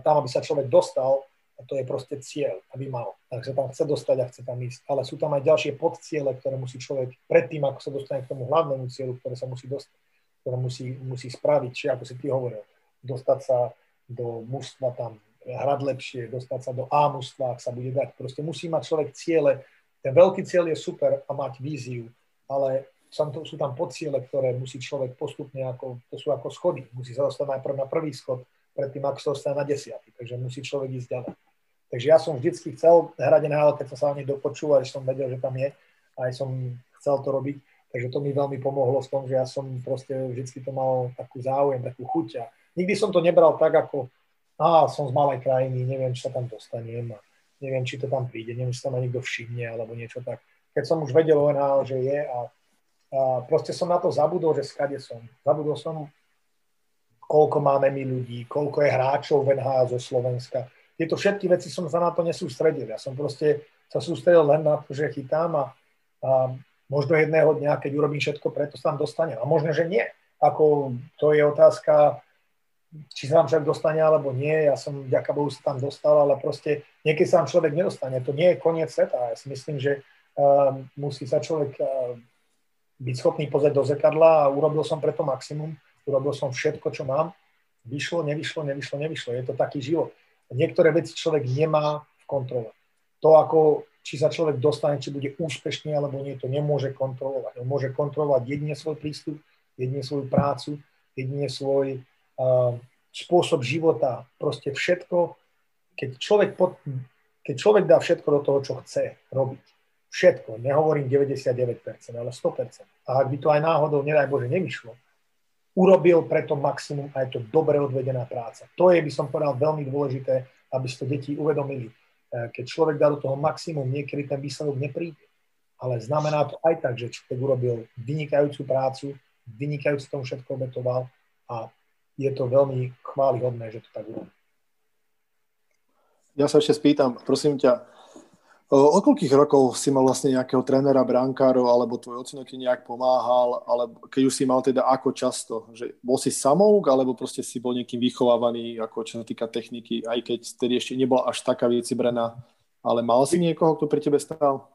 tam, aby sa človek dostal, to je proste cieľ, aby mal. Tak sa tam chce dostať a chce tam ísť. Ale sú tam aj ďalšie podciele, ktoré musí človek predtým, ako sa dostane k tomu hlavnému cieľu, ktoré sa musí dostať, ktoré musí, musí spraviť, či ako si ty hovoril, dostať sa do mužstva tam hrať lepšie, dostať sa do A mužstva, ak sa bude dať. Proste musí mať človek ciele. Ten veľký cieľ je super a mať víziu, ale sú tam podciele, ktoré musí človek postupne, ako, to sú ako schody. Musí sa dostať najprv na prvý schod, predtým ako sa dostane na desiatý. Takže musí človek ísť ďalej. Takže ja som vždycky chcel hrať NHL, keď som sa ani dopočúval, že som vedel, že tam je. Aj som chcel to robiť. Takže to mi veľmi pomohlo v tom, že ja som proste vždycky to mal takú záujem, takú chuť. A nikdy som to nebral tak, ako a som z malej krajiny, neviem, či sa tam dostanem a neviem, či to tam príde, neviem, či sa ma niekto všimne alebo niečo tak. Keď som už vedel o NHL, že je a, a proste som na to zabudol, že skade som. Zabudol som, koľko máme my ľudí, koľko je hráčov v NHL zo Slovenska. Tieto všetky veci som sa na to nesústredil. Ja som proste sa sústredil len na to, že chytám a, a možno jedného dňa, keď urobím všetko, preto sa tam dostanem. A možno, že nie. Ako to je otázka či sa tam človek dostane alebo nie, ja som, ďaká Bohu, sa tam dostal, ale proste niekedy sa tam človek nedostane. To nie je koniec sveta. Ja si myslím, že musí sa človek uh, byť schopný pozrieť do zrkadla a urobil som preto maximum, urobil som všetko, čo mám. Vyšlo, nevyšlo, nevyšlo, nevyšlo. Je to taký život. Niektoré veci človek nemá v kontrole. To, ako či sa človek dostane, či bude úspešný alebo nie, to nemôže kontrolovať. On môže kontrolovať jedine svoj prístup, jedine svoju prácu, jedine svoj spôsob života, proste všetko, keď človek, pod, keď človek dá všetko do toho, čo chce robiť, všetko, nehovorím 99%, ale 100%, a ak by to aj náhodou, nedaj Bože, nevyšlo, urobil preto maximum a je to dobre odvedená práca. To je, by som povedal, veľmi dôležité, aby si to deti uvedomili. E, keď človek dá do toho maximum, niekedy ten výsledok nepríde. Ale znamená to aj tak, že človek urobil vynikajúcu prácu, vynikajúco tomu všetko obetoval a je to veľmi chválihodné, že to tak urobí. Ja sa ešte spýtam, prosím ťa, od koľkých rokov si mal vlastne nejakého trénera, brankárov, alebo tvoj ocino ti nejak pomáhal, alebo keď už si mal teda ako často? Že bol si samouk, alebo proste si bol niekým vychovávaný, ako čo sa týka techniky, aj keď tedy ešte nebola až taká vycibrená, ale mal si niekoho, kto pri tebe stál?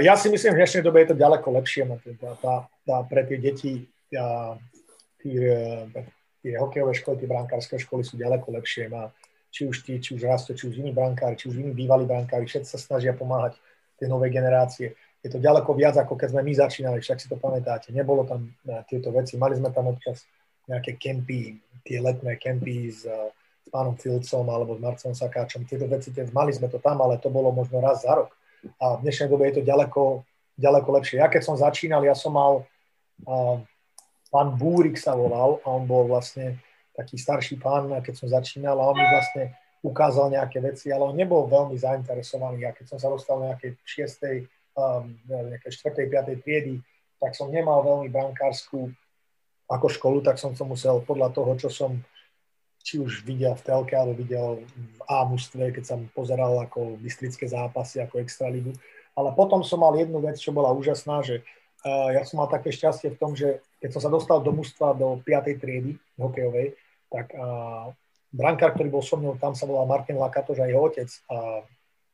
Ja si myslím, že v dnešnej dobe je to ďaleko lepšie no, tá, tá, tá, pre tie deti. Ja, tí, tie hokejové školy, tie brankárske školy sú ďaleko lepšie. Má, či už tí, či už rasto, či už iní brankári, či už iní bývalí brankári, všetci sa snažia pomáhať tie nové generácie. Je to ďaleko viac, ako keď sme my začínali, však si to pamätáte. Nebolo tam eh, tieto veci. Mali sme tam občas nejaké kempy, tie letné kempy s, eh, s pánom Filcom alebo s Marcom Sakáčom. Tieto veci, tie, mali sme to tam, ale to bolo možno raz za rok. A v dnešnej dobe je to ďaleko, ďaleko lepšie. Ja keď som začínal, ja som mal uh, pán Búrik sa volal a on bol vlastne taký starší pán, keď som začínal a on mi vlastne ukázal nejaké veci, ale on nebol veľmi zainteresovaný. A keď som sa dostal na nejakej šiestej, um, nejakej štvrtej, piatej triedy, tak som nemal veľmi brankárskú ako školu, tak som to musel podľa toho, čo som či už videl v telke, alebo videl v A mužstve, keď som pozeral ako bystrické zápasy, ako extraligu. Ale potom som mal jednu vec, čo bola úžasná, že ja som mal také šťastie v tom, že keď som sa dostal do mužstva do 5. triedy hokejovej, tak uh, brankár, ktorý bol so mnou, tam sa volal Martin Lakatoš a jeho otec, a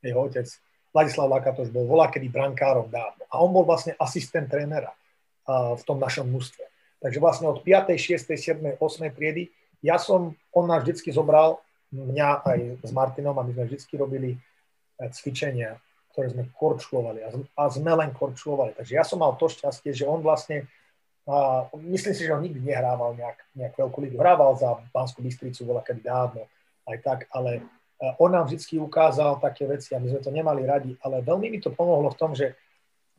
jeho otec Ladislav Lakatoš bol volakedy brankárom dávno. A on bol vlastne asistent trénera uh, v tom našom mužstve. Takže vlastne od 5., 6., 7., 8. triedy ja som, on nás vždycky zobral, mňa aj s Martinom a my sme vždycky robili e, cvičenia ktoré sme korčulovali a, a sme len korčulovali. Takže ja som mal to šťastie, že on vlastne, a myslím si, že on nikdy nehrával nejak, nejak veľkú ligu. Hrával za Banskú Bystricu, bola kedy dávno, aj tak, ale on nám vždy ukázal také veci a my sme to nemali radi, ale veľmi mi to pomohlo v tom, že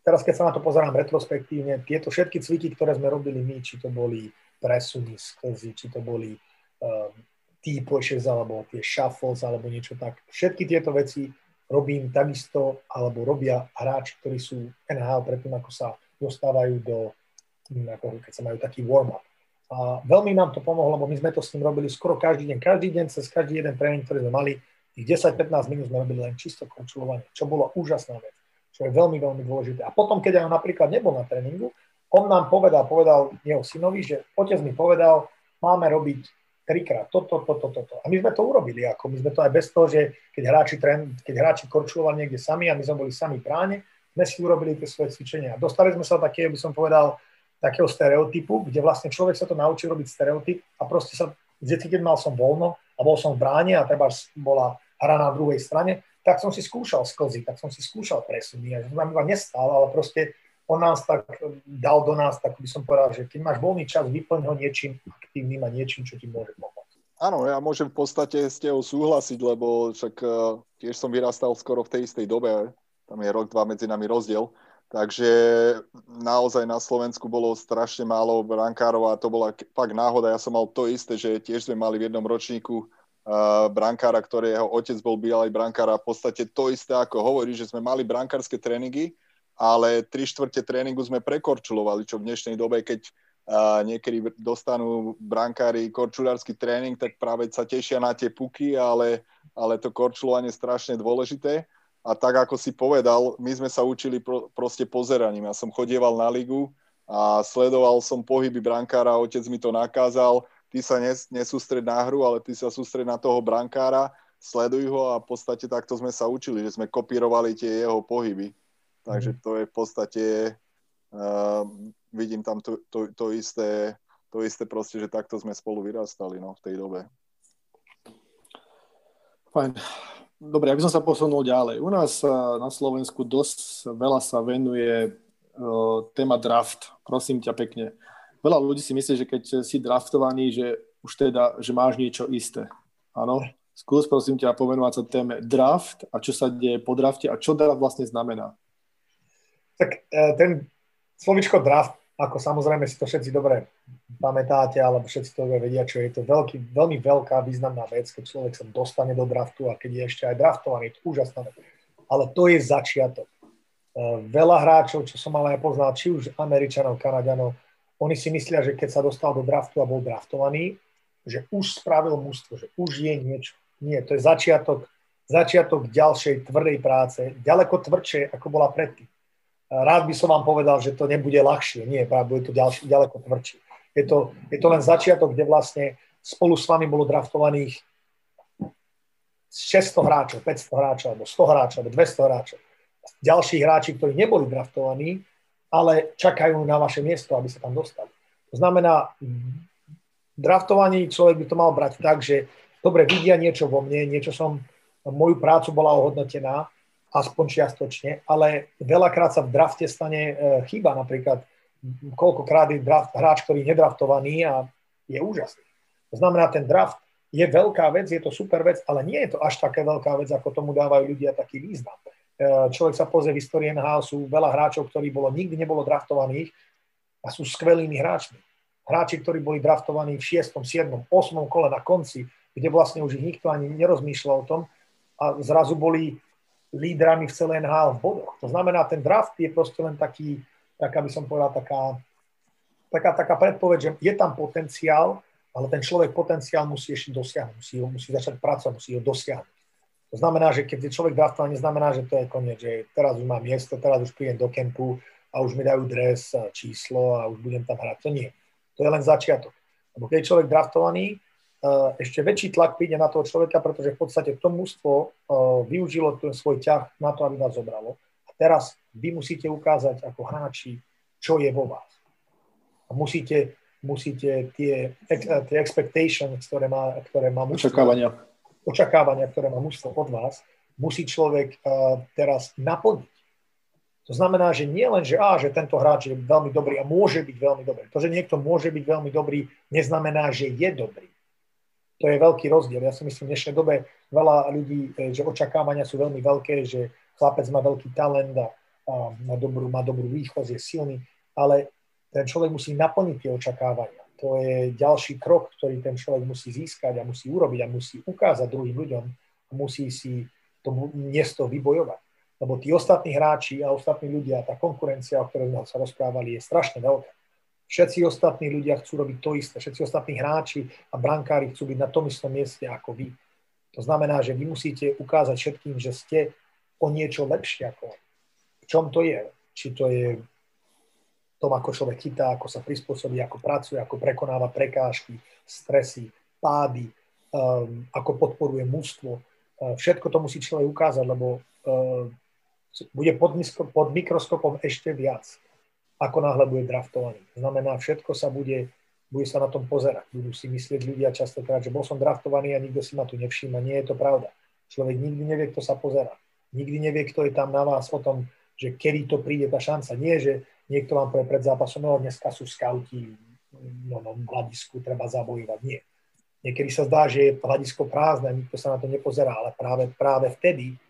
teraz keď sa na to pozerám retrospektívne, tieto všetky cviky, ktoré sme robili my, či to boli presuny, sklzy, či to boli um, T-pushes alebo tie shuffles alebo niečo tak, všetky tieto veci robím takisto, alebo robia hráči, ktorí sú NHL predtým, ako sa dostávajú do, hm, ako keď sa majú taký warm-up. A veľmi nám to pomohlo, lebo my sme to s ním robili skoro každý deň. Každý deň cez každý jeden tréning, ktorý sme mali, tých 10-15 minút sme robili len čisto končulovanie, čo bolo úžasná vec. čo je veľmi, veľmi dôležité. A potom, keď aj napríklad nebol na tréningu, on nám povedal, povedal jeho synovi, že otec mi povedal, máme robiť trikrát toto, toto, toto. A my sme to urobili, ako my sme to aj bez toho, že keď hráči, tren, keď hráči korčulovali niekde sami a my sme boli sami bráne, sme si urobili tie svoje cvičenia. Dostali sme sa do takého, by som povedal, takého stereotypu, kde vlastne človek sa to naučí robiť stereotyp a proste sa, vždy, keď mal som voľno a bol som v bráne a treba bola hra na druhej strane, tak som si skúšal sklzy, tak som si skúšal presuny. A to nám iba nestal, ale proste on nás tak dal do nás, tak by som povedal, že keď máš voľný čas, vyplň ho niečím aktívnym a niečím, čo ti môže pomôcť. Áno, ja môžem v podstate s tebou súhlasiť, lebo však uh, tiež som vyrastal skoro v tej istej dobe, tam je rok, dva medzi nami rozdiel, takže naozaj na Slovensku bolo strašne málo brankárov a to bola fakt náhoda. Ja som mal to isté, že tiež sme mali v jednom ročníku uh, brankára, ktorého otec bol bývalý brankár a v podstate to isté, ako hovorí, že sme mali brankárske tréningy, ale tri štvrte tréningu sme prekorčulovali, čo v dnešnej dobe, keď uh, niekedy dostanú brankári korčulársky tréning, tak práve sa tešia na tie puky, ale, ale to korčulovanie je strašne dôležité. A tak, ako si povedal, my sme sa učili pro, proste pozeraním. Ja som chodieval na ligu a sledoval som pohyby brankára, otec mi to nakázal, ty sa nes, nesústred na hru, ale ty sa sústred na toho brankára, sleduj ho a v podstate takto sme sa učili, že sme kopírovali tie jeho pohyby. Takže to je v podstate, uh, vidím tam to, to, to, isté, to isté proste, že takto sme spolu vyrastali no, v tej dobe. Fajn. Dobre, aby som sa posunul ďalej. U nás uh, na Slovensku dosť veľa sa venuje uh, téma draft. Prosím ťa pekne. Veľa ľudí si myslí, že keď si draftovaný, že už teda, že máš niečo isté. Áno? Skús prosím ťa pomenovať sa téme draft a čo sa deje po drafte a čo draft vlastne znamená. Tak e, ten slovičko draft, ako samozrejme si to všetci dobre pamätáte, alebo všetci to vedia, čo je to veľký, veľmi veľká významná vec, keď človek sa dostane do draftu a keď je ešte aj draftovaný, to úžasná vec. Ale to je začiatok. E, veľa hráčov, čo som ale aj poznal, či už Američanov, Kanaďanov, oni si myslia, že keď sa dostal do draftu a bol draftovaný, že už spravil mústvo, že už je niečo. Nie, to je začiatok, začiatok ďalšej tvrdej práce, ďaleko tvrdšie, ako bola predtým rád by som vám povedal, že to nebude ľahšie. Nie, práve bude to ďalší, ďaleko tvrdšie. Je to, je to len začiatok, kde vlastne spolu s vami bolo draftovaných 600 hráčov, 500 hráčov, alebo 100 hráčov, alebo 200 hráčov. Ďalší hráči, ktorí neboli draftovaní, ale čakajú na vaše miesto, aby sa tam dostali. To znamená, draftovaní človek by to mal brať tak, že dobre, vidia niečo vo mne, niečo som, moju prácu bola ohodnotená, aspoň čiastočne, ale veľakrát sa v drafte stane e, chyba, napríklad koľkokrát je draft, hráč, ktorý je nedraftovaný a je úžasný. To znamená, ten draft je veľká vec, je to super vec, ale nie je to až taká veľká vec, ako tomu dávajú ľudia taký význam. E, človek sa pozrie v histórii NHL, sú veľa hráčov, ktorí bolo, nikdy nebolo draftovaných a sú skvelými hráčmi. Hráči, ktorí boli draftovaní v 6., 7., 8. kole na konci, kde vlastne už ich nikto ani nerozmýšľal o tom a zrazu boli lídrami v celé NHL v bodoch. To znamená, ten draft je proste len taký, taká by som povedal, taká, taká, taká predpoveď, že je tam potenciál, ale ten človek potenciál musí ešte dosiahnuť, musí, ho, musí začať pracovať, musí ho dosiahnuť. To znamená, že keď je človek draftovaný, neznamená, že to je koniec, že teraz už mám miesto, teraz už prídem do kempu a už mi dajú dres, číslo a už budem tam hrať. To nie. To je len začiatok. Lebo keď je človek draftovaný, ešte väčší tlak príde na toho človeka, pretože v podstate to mústvo eh, využilo ten svoj ťah na to, aby vás zobralo. A teraz vy musíte ukázať ako hráči, čo je vo vás. A musíte, musíte tie, eh, tie expectations, ktoré má, ktoré má mústvo, očakávania. očakávania, ktoré má mústvo od vás, musí človek teraz naplniť. To znamená, že nie len, že, á, že tento hráč je veľmi dobrý a môže byť veľmi dobrý. To, že niekto môže byť veľmi dobrý, neznamená, že je dobrý. To je veľký rozdiel. Ja si myslím, v dnešnej dobe veľa ľudí, e, že očakávania sú veľmi veľké, že chlapec má veľký talent a, má, dobrú, má dobrú východ, je silný, ale ten človek musí naplniť tie očakávania. To je ďalší krok, ktorý ten človek musí získať a musí urobiť a musí ukázať druhým ľuďom a musí si to miesto vybojovať. Lebo tí ostatní hráči a ostatní ľudia, tá konkurencia, o ktorej sme sa rozprávali, je strašne veľká. Všetci ostatní ľudia chcú robiť to isté. Všetci ostatní hráči a brankári chcú byť na tom istom mieste ako vy. To znamená, že vy musíte ukázať všetkým, že ste o niečo lepšie ako oni. čom to je. Či to je v tom, ako človek chytá, ako sa prispôsobí, ako pracuje, ako prekonáva prekážky, stresy, pády, um, ako podporuje mužstvo. Uh, všetko to musí človek ukázať, lebo uh, bude pod, pod mikroskopom ešte viac, ako náhle bude draftovaný. Znamená, všetko sa bude, bude sa na tom pozerať. Budú si myslieť ľudia častokrát, že bol som draftovaný a nikto si ma tu nevšíma. Nie je to pravda. Človek nikdy nevie, kto sa pozera. Nikdy nevie, kto je tam na vás o tom, že kedy to príde tá šanca. Nie, že niekto vám povie pred zápasom, no dneska sú skauti, no, no v hľadisku treba zabojovať. Nie. Niekedy sa zdá, že je hľadisko prázdne nikto sa na to nepozerá, ale práve, práve vtedy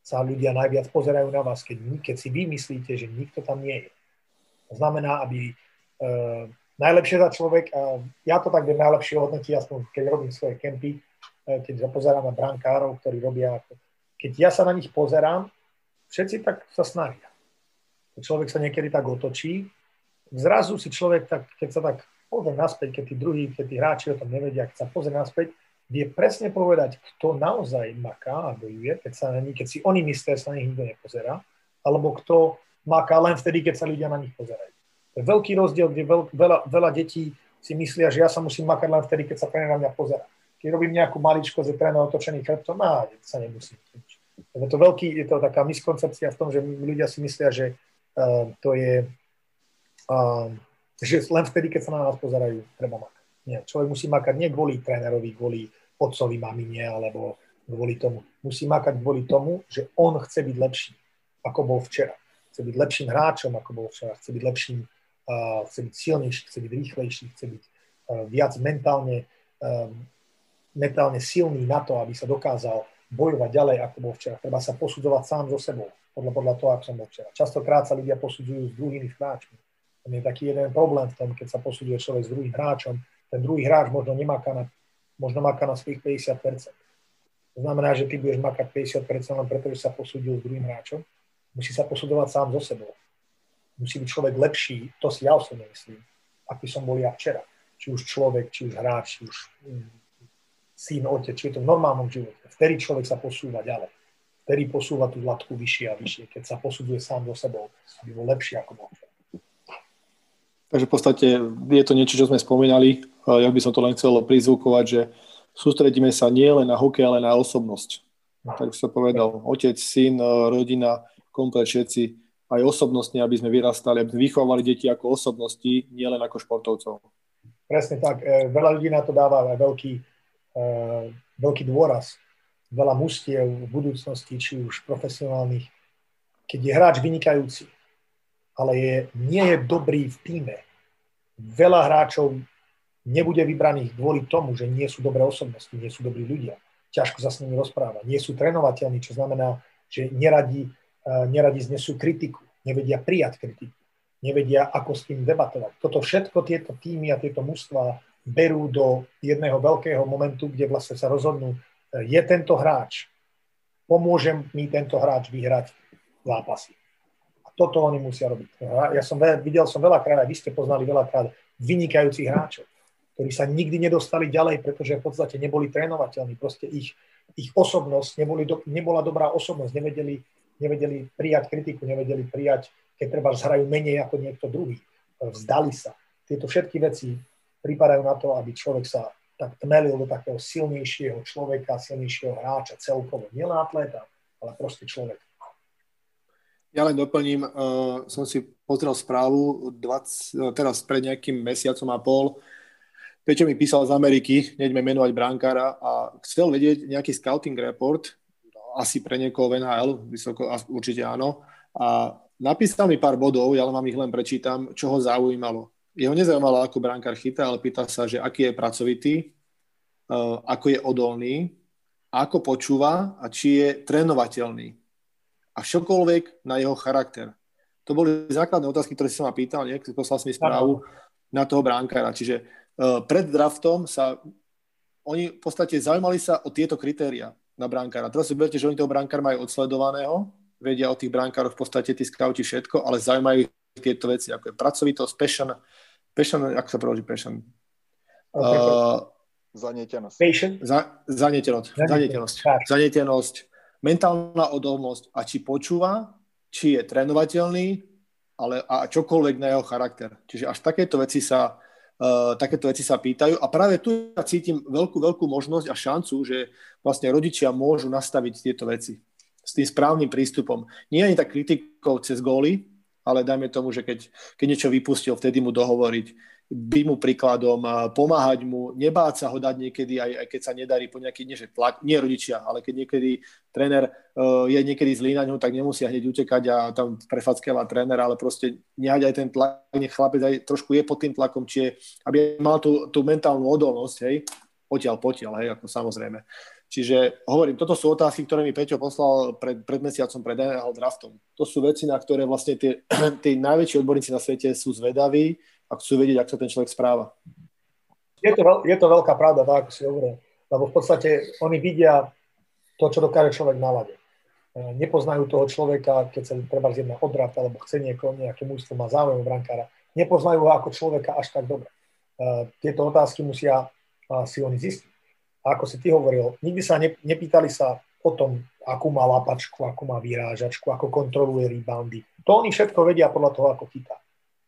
sa ľudia najviac pozerajú na vás, keď, keď si vy myslíte, že nikto tam nie je. Znamená, aby e, najlepšie za človek, a ja to tak viem najlepšie hodnotiť, aspoň keď robím svoje kempy, e, keď pozerám na brankárov, ktorí robia, keď ja sa na nich pozerám, všetci tak sa snažia. Človek sa niekedy tak otočí, zrazu si človek, tak, keď sa tak pozrie naspäť, keď tí druhí, keď tí hráči o tom nevedia, keď sa pozrie naspäť, vie presne povedať, kto naozaj maká a bojuje, keď, sa na nich, keď si oni myslia, sa na nich nikto nepozerá, alebo kto maká len vtedy, keď sa ľudia na nich pozerajú. To je veľký rozdiel, kde veľ, veľa, veľa detí si myslia, že ja sa musím makať len vtedy, keď sa tréner na mňa pozera. Keď robím nejakú maličko, že tréner otočený chrbtom, á, sa nemusím. Je to, veľký, je to taká miskoncepcia v tom, že ľudia si myslia, že uh, to je uh, že len vtedy, keď sa na nás pozerajú, treba makať. Nie, človek musí makať nie kvôli trénerovi, kvôli otcovi, mamine, alebo kvôli tomu. Musí makať kvôli tomu, že on chce byť lepší, ako bol včera. Chce byť lepším hráčom, ako bol včera. Chce byť lepším, uh, chce byť silnejší, chce byť rýchlejší, chce byť uh, viac mentálne, uh, mentálne silný na to, aby sa dokázal bojovať ďalej, ako bol včera. Treba sa posudzovať sám so sebou, podľa, podľa toho, ako som bol včera. Častokrát sa ľudia posudzujú s druhými hráčmi tam je taký jeden problém v tom, keď sa posuduje človek s druhým hráčom. Ten druhý hráč možno nemáka na, možno máka na svojich 50%. To znamená, že ty budeš makať 50% len preto, že sa posúdil s druhým hráčom. Musí sa posudovať sám so sebou. Musí byť človek lepší, to si ja osobne myslím, aký som bol ja včera. Či už človek, či už hráč, či už mm, syn, otec, či je to v normálnom živote. Vtedy človek sa posúva ďalej. Vtedy posúva tú latku vyššie a vyššie, keď sa posudzuje sám so sebou, aby bol lepší ako bol. Takže v podstate je to niečo, čo sme spomínali. Ja by som to len chcel prizvukovať, že sústredíme sa nie len na hokej, ale na osobnosť. Tak sa povedal, otec, syn, rodina, komplet všetci, aj osobnostne, aby sme vyrastali, aby sme vychovali deti ako osobnosti, nie len ako športovcov. Presne tak. E, veľa ľudí na to dáva veľký, e, veľký dôraz. Veľa mustiev v budúcnosti, či už profesionálnych. Keď je hráč vynikajúci, ale je, nie je dobrý v týme. Veľa hráčov nebude vybraných kvôli tomu, že nie sú dobré osobnosti, nie sú dobrí ľudia. Ťažko sa s nimi rozpráva. Nie sú trénovateľní, čo znamená, že neradi, neradi znesú kritiku, nevedia prijať kritiku, nevedia, ako s tým debatovať. Toto všetko tieto týmy a tieto mužstva berú do jedného veľkého momentu, kde vlastne sa rozhodnú, e, je tento hráč, pomôže mi tento hráč vyhrať zápasy toto oni musia robiť. Ja som videl som veľakrát, aj vy ste poznali veľakrát vynikajúcich hráčov, ktorí sa nikdy nedostali ďalej, pretože v podstate neboli trénovateľní. Proste ich, ich osobnosť, neboli do, nebola dobrá osobnosť, nevedeli, nevedeli prijať kritiku, nevedeli prijať, keď treba zhrajú menej ako niekto druhý. Vzdali sa. Tieto všetky veci pripadajú na to, aby človek sa tak tmelil do takého silnejšieho človeka, silnejšieho hráča celkovo. Nielen atléta, ale proste človek. Ja len doplním, uh, som si pozrel správu 20, teraz pred nejakým mesiacom a pol. Peťo mi písal z Ameriky, neďme menovať brankára a chcel vedieť nejaký scouting report, asi pre niekoho v NHL, vysoko, určite áno. A napísal mi pár bodov, ja vám ich len prečítam, čo ho zaujímalo. Jeho nezaujímalo, ako brankár chytá, ale pýta sa, že aký je pracovitý, uh, ako je odolný, ako počúva a či je trénovateľný a čokoľvek na jeho charakter. To boli základné otázky, ktoré som ma pýtal, nie? poslal som mi správu na toho bránkára. Čiže uh, pred draftom sa oni v podstate zaujímali sa o tieto kritéria na bránkára. Teraz si berte, že oni toho bránkára majú odsledovaného, vedia o tých bránkároch v podstate tí skauti všetko, ale zaujímajú tieto veci, ako je pracovitosť, passion, passion, ako sa preloží passion? Okay. Uh, zanietenosť. Za, zanietenosť. Zanietenosť. Zanietenosť mentálna odolnosť a či počúva, či je trénovateľný, ale a čokoľvek na jeho charakter. Čiže až takéto veci sa, uh, takéto veci sa pýtajú a práve tu ja cítim veľkú, veľkú možnosť a šancu, že vlastne rodičia môžu nastaviť tieto veci s tým správnym prístupom. Nie ani tak kritikou cez góly, ale dajme tomu, že keď, keď niečo vypustil, vtedy mu dohovoriť, byť mu príkladom, pomáhať mu, nebáť sa ho dať niekedy, aj, aj keď sa nedarí po nejaký, nie že tlak, nie rodičia, ale keď niekedy tréner uh, je niekedy zlý na ňu, tak nemusí hneď utekať a tam prefackávať tréner, ale proste nehať aj ten tlak, nech chlapec aj trošku je pod tým tlakom, či aby mal tú, tú mentálnu odolnosť, hej, potiaľ, potiaľ, hej, ako samozrejme. Čiže hovorím, toto sú otázky, ktoré mi Peťo poslal pred, pred mesiacom pred NHL draftom. To sú veci, na ktoré vlastne tie, [clears throat] tí najväčší odborníci na svete sú zvedaví a chcú vedieť, ako sa ten človek správa. Je to, veľ, je to veľká pravda, tak si hovoril. Lebo v podstate oni vidia to, čo dokáže človek naladiť. E, nepoznajú toho človeka, keď sa treba zjedná odrat, alebo chce niekoho, nejaké mužstvo, má záujem brankára. Nepoznajú ho ako človeka až tak dobre. E, tieto otázky musia si oni zistiť a ako si ty hovoril, nikdy sa ne, nepýtali sa o tom, akú má lapačku, akú má vyrážačku, ako kontroluje reboundy. To oni všetko vedia podľa toho, ako chytá.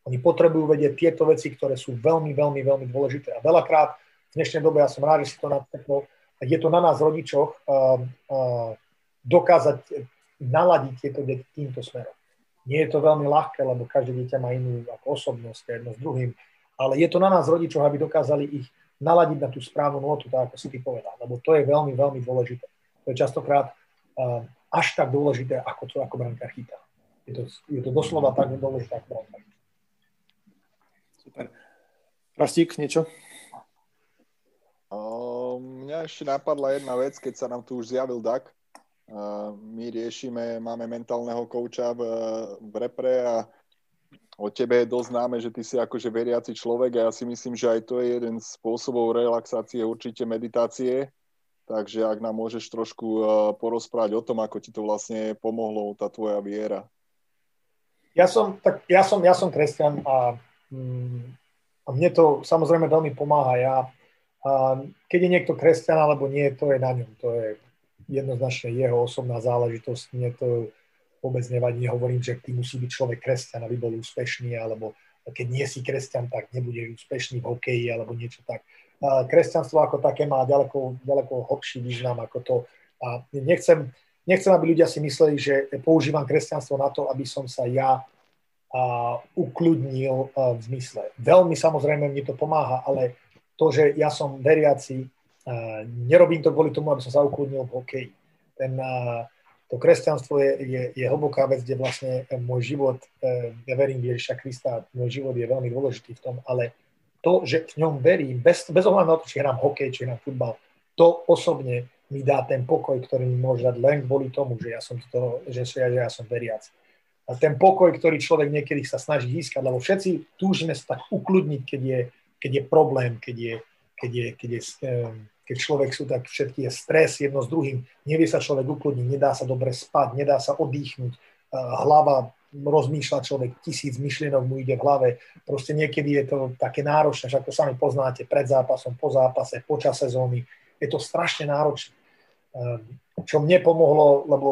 Oni potrebujú vedieť tieto veci, ktoré sú veľmi, veľmi, veľmi dôležité. A veľakrát v dnešnej dobe, ja som rád, že si to natekol, je to na nás rodičoch dokázať naladiť tieto deti týmto smerom. Nie je to veľmi ľahké, lebo každé dieťa má inú ako osobnosť, jedno s druhým, ale je to na nás rodičoch, aby dokázali ich naladiť na tú správnu notu, tak ako si ty povedal, lebo to je veľmi, veľmi dôležité. To je častokrát až tak dôležité, ako to ako brankár chytá. Je to, je to doslova tak dôležité, ako brankár Super. Rastík, niečo? Uh, mňa ešte napadla jedna vec, keď sa nám tu už zjavil DAK. Uh, my riešime, máme mentálneho kouča v, v repre a o tebe je dosť známe, že ty si akože veriaci človek a ja si myslím, že aj to je jeden z spôsobov relaxácie, určite meditácie. Takže ak nám môžeš trošku uh, porozprávať o tom, ako ti to vlastne pomohlo, tá tvoja viera. Ja som, tak, ja som, ja som kresťan a, a mne to samozrejme veľmi pomáha. Ja, a keď je niekto kresťan alebo nie, to je na ňom. To je jednoznačne jeho osobná záležitosť. Mne to vôbec nevadí, nehovorím, že ty musí byť človek kresťan, aby bol úspešný, alebo keď nie si kresťan, tak nebude úspešný v hokeji alebo niečo tak. Kresťanstvo ako také má ďaleko, ďaleko hlbší význam ako to. A nechcem, nechcem, aby ľudia si mysleli, že používam kresťanstvo na to, aby som sa ja a, ukludnil v zmysle. Veľmi samozrejme mi to pomáha, ale to, že ja som veriaci, nerobím to kvôli tomu, aby som sa ukludnil v hokeji. Ten, to kresťanstvo je, je, je hlboká vec, kde vlastne môj život, eh, ja verím v Ježiša Krista, môj život je veľmi dôležitý v tom, ale to, že v ňom verím, bez, bez ohľadu na to, či hrám hokej, či hrám futbal, to osobne mi dá ten pokoj, ktorý mi môže dať len kvôli tomu, že ja som, to, že, že ja som veriac. Ten pokoj, ktorý človek niekedy sa snaží získať, lebo všetci túžime sa tak ukludniť, keď je, keď je problém, keď je, keď je, keď je um, keď človek sú tak všetky je stres jedno s druhým, nevie sa človek ukludniť, nedá sa dobre spať, nedá sa oddychnúť, hlava rozmýšľa človek, tisíc myšlienok mu ide v hlave. Proste niekedy je to také náročné, ako sami poznáte, pred zápasom, po zápase, počas sezóny. Je to strašne náročné. Ehm, čo mne pomohlo, lebo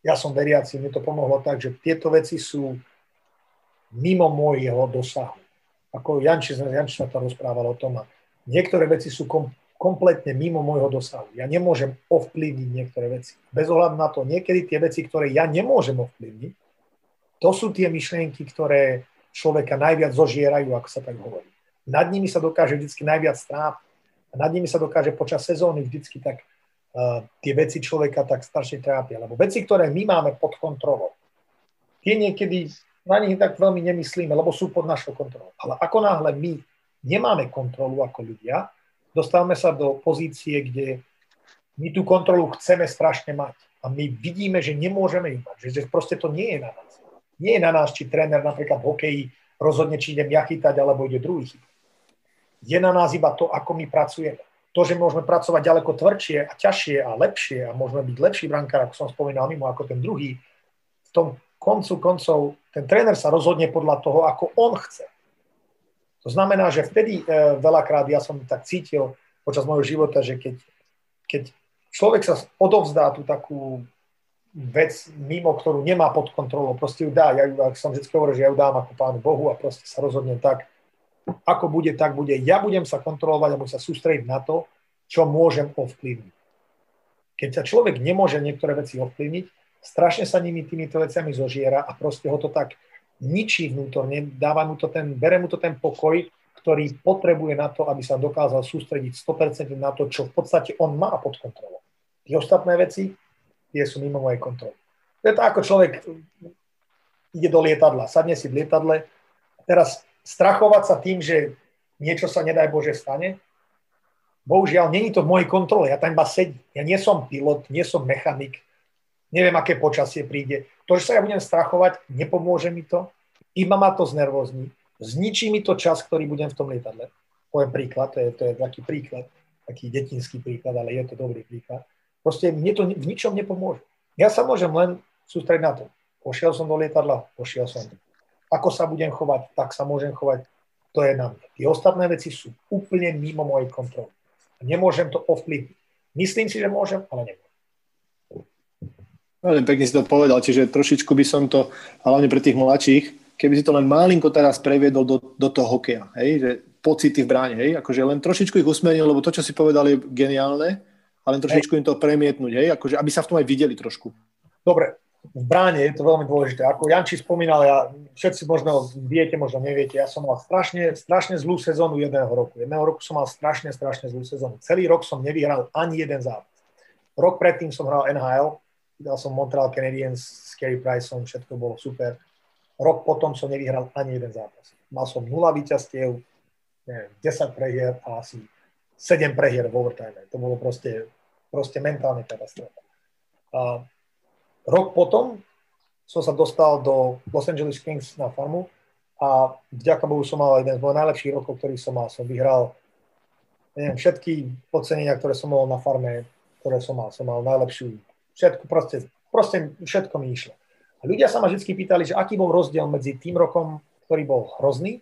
ja som veriaci, mne to pomohlo tak, že tieto veci sú mimo môjho dosahu. Ako Janči, Janči sa to rozprával o tom a niektoré veci sú kom, kompletne mimo môjho dosahu. Ja nemôžem ovplyvniť niektoré veci. Bez ohľadu na to, niekedy tie veci, ktoré ja nemôžem ovplyvniť, to sú tie myšlienky, ktoré človeka najviac zožierajú, ako sa tak hovorí. Nad nimi sa dokáže vždy najviac strápiť. A nad nimi sa dokáže počas sezóny vždycky tak tie veci človeka tak strašne trápia. Lebo veci, ktoré my máme pod kontrolou, tie niekedy na nich tak veľmi nemyslíme, lebo sú pod našou kontrolou. Ale ako náhle my nemáme kontrolu ako ľudia, dostávame sa do pozície, kde my tú kontrolu chceme strašne mať. A my vidíme, že nemôžeme ju mať. Že proste to nie je na nás. Nie je na nás, či tréner napríklad v hokeji rozhodne, či idem ja chytať, alebo ide druhý chytať. Je na nás iba to, ako my pracujeme. To, že môžeme pracovať ďaleko tvrdšie a ťažšie a lepšie a môžeme byť lepší brankár, ako som spomínal mimo, ako ten druhý, v tom koncu koncov ten tréner sa rozhodne podľa toho, ako on chce. To znamená, že vtedy e, veľakrát ja som tak cítil počas môjho života, že keď, keď človek sa odovzdá tú takú vec mimo, ktorú nemá pod kontrolou, proste ju dá. Ja ju, ak som vždy hovoril, že ja ju dám ako pánu Bohu a proste sa rozhodnem tak, ako bude, tak bude. Ja budem sa kontrolovať a budem sa sústrediť na to, čo môžem ovplyvniť. Keď sa človek nemôže niektoré veci ovplyvniť, strašne sa nimi týmito veciami zožiera a proste ho to tak ničí vnútorne, dáva mu to ten, bere mu to ten pokoj, ktorý potrebuje na to, aby sa dokázal sústrediť 100% na to, čo v podstate on má pod kontrolou. Tie ostatné veci tie sú mimo mojej kontroly. To je to ako človek ide do lietadla, sadne si v lietadle teraz strachovať sa tým, že niečo sa nedaj Bože stane, bohužiaľ, není to v mojej kontrole, ja tam iba sedím. Ja nie som pilot, nie som mechanik, neviem, aké počasie príde. To, že sa ja budem strachovať, nepomôže mi to, iba ma to znervozní, zničí mi to čas, ktorý budem v tom lietadle. Poviem príklad, to je, to je taký príklad, taký detinský príklad, ale je to dobrý príklad. Proste mne to v ničom nepomôže. Ja sa môžem len sústrediť na to. Pošiel som do lietadla, pošiel som. Ako sa budem chovať, tak sa môžem chovať. To je na mňa. Tie ostatné veci sú úplne mimo mojej kontroly. Nemôžem to ovplyvniť. Myslím si, že môžem, ale nemôžem. Veľmi pekne si to povedal, čiže trošičku by som to, hlavne pre tých mladších, keby si to len malinko teraz previedol do, do toho hokeja, hej, že pocity v bráne, hej, akože len trošičku ich usmernil, lebo to, čo si povedal, je geniálne, ale trošičku im to premietnúť, hej, akože aby sa v tom aj videli trošku. Dobre, v bráne je to veľmi dôležité. Ako Janči spomínal, ja, všetci možno viete, možno neviete, ja som mal strašne, strašne zlú sezónu jedného roku. Jedného roku som mal strašne, strašne zlú sezónu. Celý rok som nevyhral ani jeden zápas. Rok predtým som hral NHL, dal som Montreal Canadiens s Kerry Priceom, všetko bolo super. Rok potom som nevyhral ani jeden zápas. Mal som 0 víťazstiev, neviem, 10 prehier a asi 7 prehier v overtime. To bolo proste, proste mentálne katastrofa. Rok potom som sa dostal do Los Angeles Kings na farmu a vďaka Bohu som mal jeden z mojich najlepších rokov, ktorý som mal. Som vyhral neviem, všetky ocenenia, ktoré som mal na farme, ktoré som mal. Som mal najlepšiu, všetko, proste, proste všetko mi išlo. A ľudia sa ma vždy pýtali, že aký bol rozdiel medzi tým rokom, ktorý bol hrozný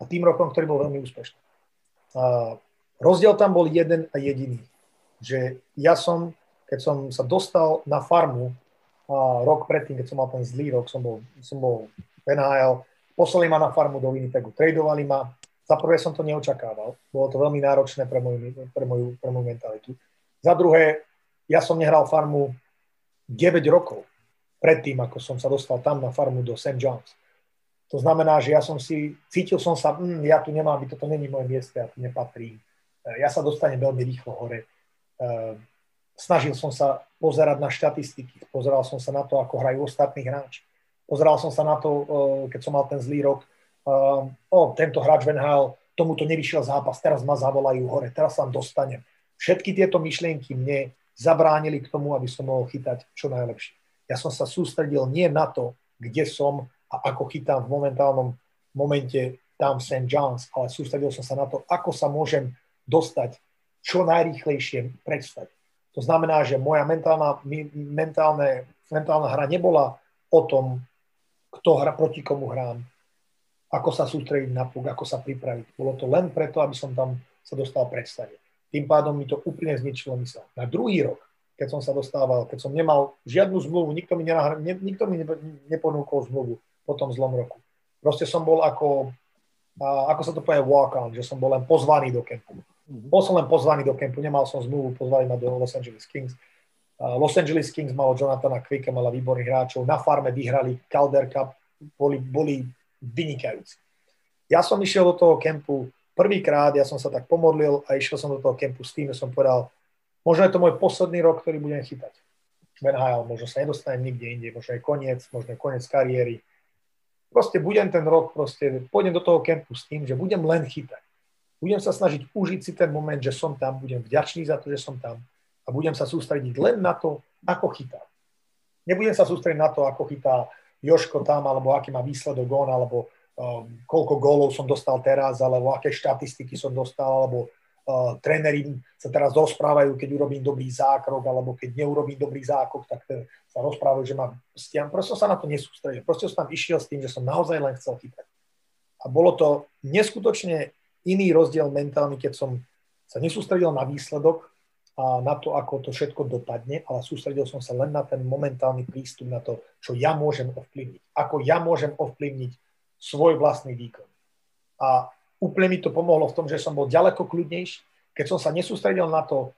a tým rokom, ktorý bol veľmi úspešný. A Rozdiel tam bol jeden a jediný, že ja som, keď som sa dostal na farmu rok predtým, keď som mal ten zlý rok, som bol, som bol v NHL, poslali ma na farmu do Winnipegu, tradovali ma, za prvé som to neočakával, bolo to veľmi náročné pre moju, pre moju, pre moju mentalitu. Za druhé, ja som nehral farmu 9 rokov predtým, ako som sa dostal tam na farmu do St. John's. To znamená, že ja som si, cítil som sa, hm, ja tu nemám byť, toto není moje miesto, ja tu nepatrím. Ja sa dostanem veľmi rýchlo hore. Eh, snažil som sa pozerať na štatistiky, pozeral som sa na to, ako hrajú ostatní hráči. Pozeral som sa na to, eh, keď som mal ten zlý rok, o, tento hráč Van Hal, tomuto nevyšiel zápas, teraz ma zavolajú hore, teraz sa dostanem. Všetky tieto myšlienky mne zabránili k tomu, aby som mohol chytať čo najlepšie. Ja som sa sústredil nie na to, kde som a ako chytám v momentálnom momente tam v St. John's, ale sústredil som sa na to, ako sa môžem dostať čo najrýchlejšie predstať. To znamená, že moja mentálna, mentálne, mentálna hra nebola o tom, kto hra, proti komu hrám, ako sa sústrediť na puk, ako sa pripraviť. Bolo to len preto, aby som tam sa dostal predstave. Tým pádom mi to úplne zničilo mysel. Na druhý rok, keď som sa dostával, keď som nemal žiadnu zmluvu, nikto mi, nenahra, ne, nikto mi neponúkol zmluvu po tom zlom roku. Proste som bol ako, ako sa to povie walk on, že som bol len pozvaný do kempu. Mhm. Bol som len pozvaný do kempu, nemal som zmluvu, pozvali ma do Los Angeles Kings. Los Angeles Kings malo Jonathana Quicka, mala výborných hráčov, na farme vyhrali Calder Cup, boli, boli vynikajúci. Ja som išiel do toho kempu prvýkrát, ja som sa tak pomodlil a išiel som do toho kempu s tým, že som povedal, možno je to môj posledný rok, ktorý budem chytať. V NHL, možno sa nedostanem nikde inde, možno je koniec, možno je koniec kariéry. Proste budem ten rok, proste pôjdem do toho kempu s tým, že budem len chytať. Budem sa snažiť užiť si ten moment, že som tam, budem vďačný za to, že som tam a budem sa sústrediť len na to, ako chytá. Nebudem sa sústrediť na to, ako chytá Joško tam, alebo aký má výsledok on, alebo um, koľko gólov som dostal teraz, alebo aké štatistiky som dostal, alebo uh, tréneri sa teraz rozprávajú, keď urobím dobrý zákrok, alebo keď neurobím dobrý zákrok, tak sa rozprávajú, že mám stiam. Proste sa na to nesústredil. Proste som tam išiel s tým, že som naozaj len chcel chytať. A bolo to neskutočne iný rozdiel mentálny, keď som sa nesústredil na výsledok, a na to, ako to všetko dopadne, ale sústredil som sa len na ten momentálny prístup na to, čo ja môžem ovplyvniť. Ako ja môžem ovplyvniť svoj vlastný výkon. A úplne mi to pomohlo v tom, že som bol ďaleko kľudnejší, keď som sa nesústredil na to,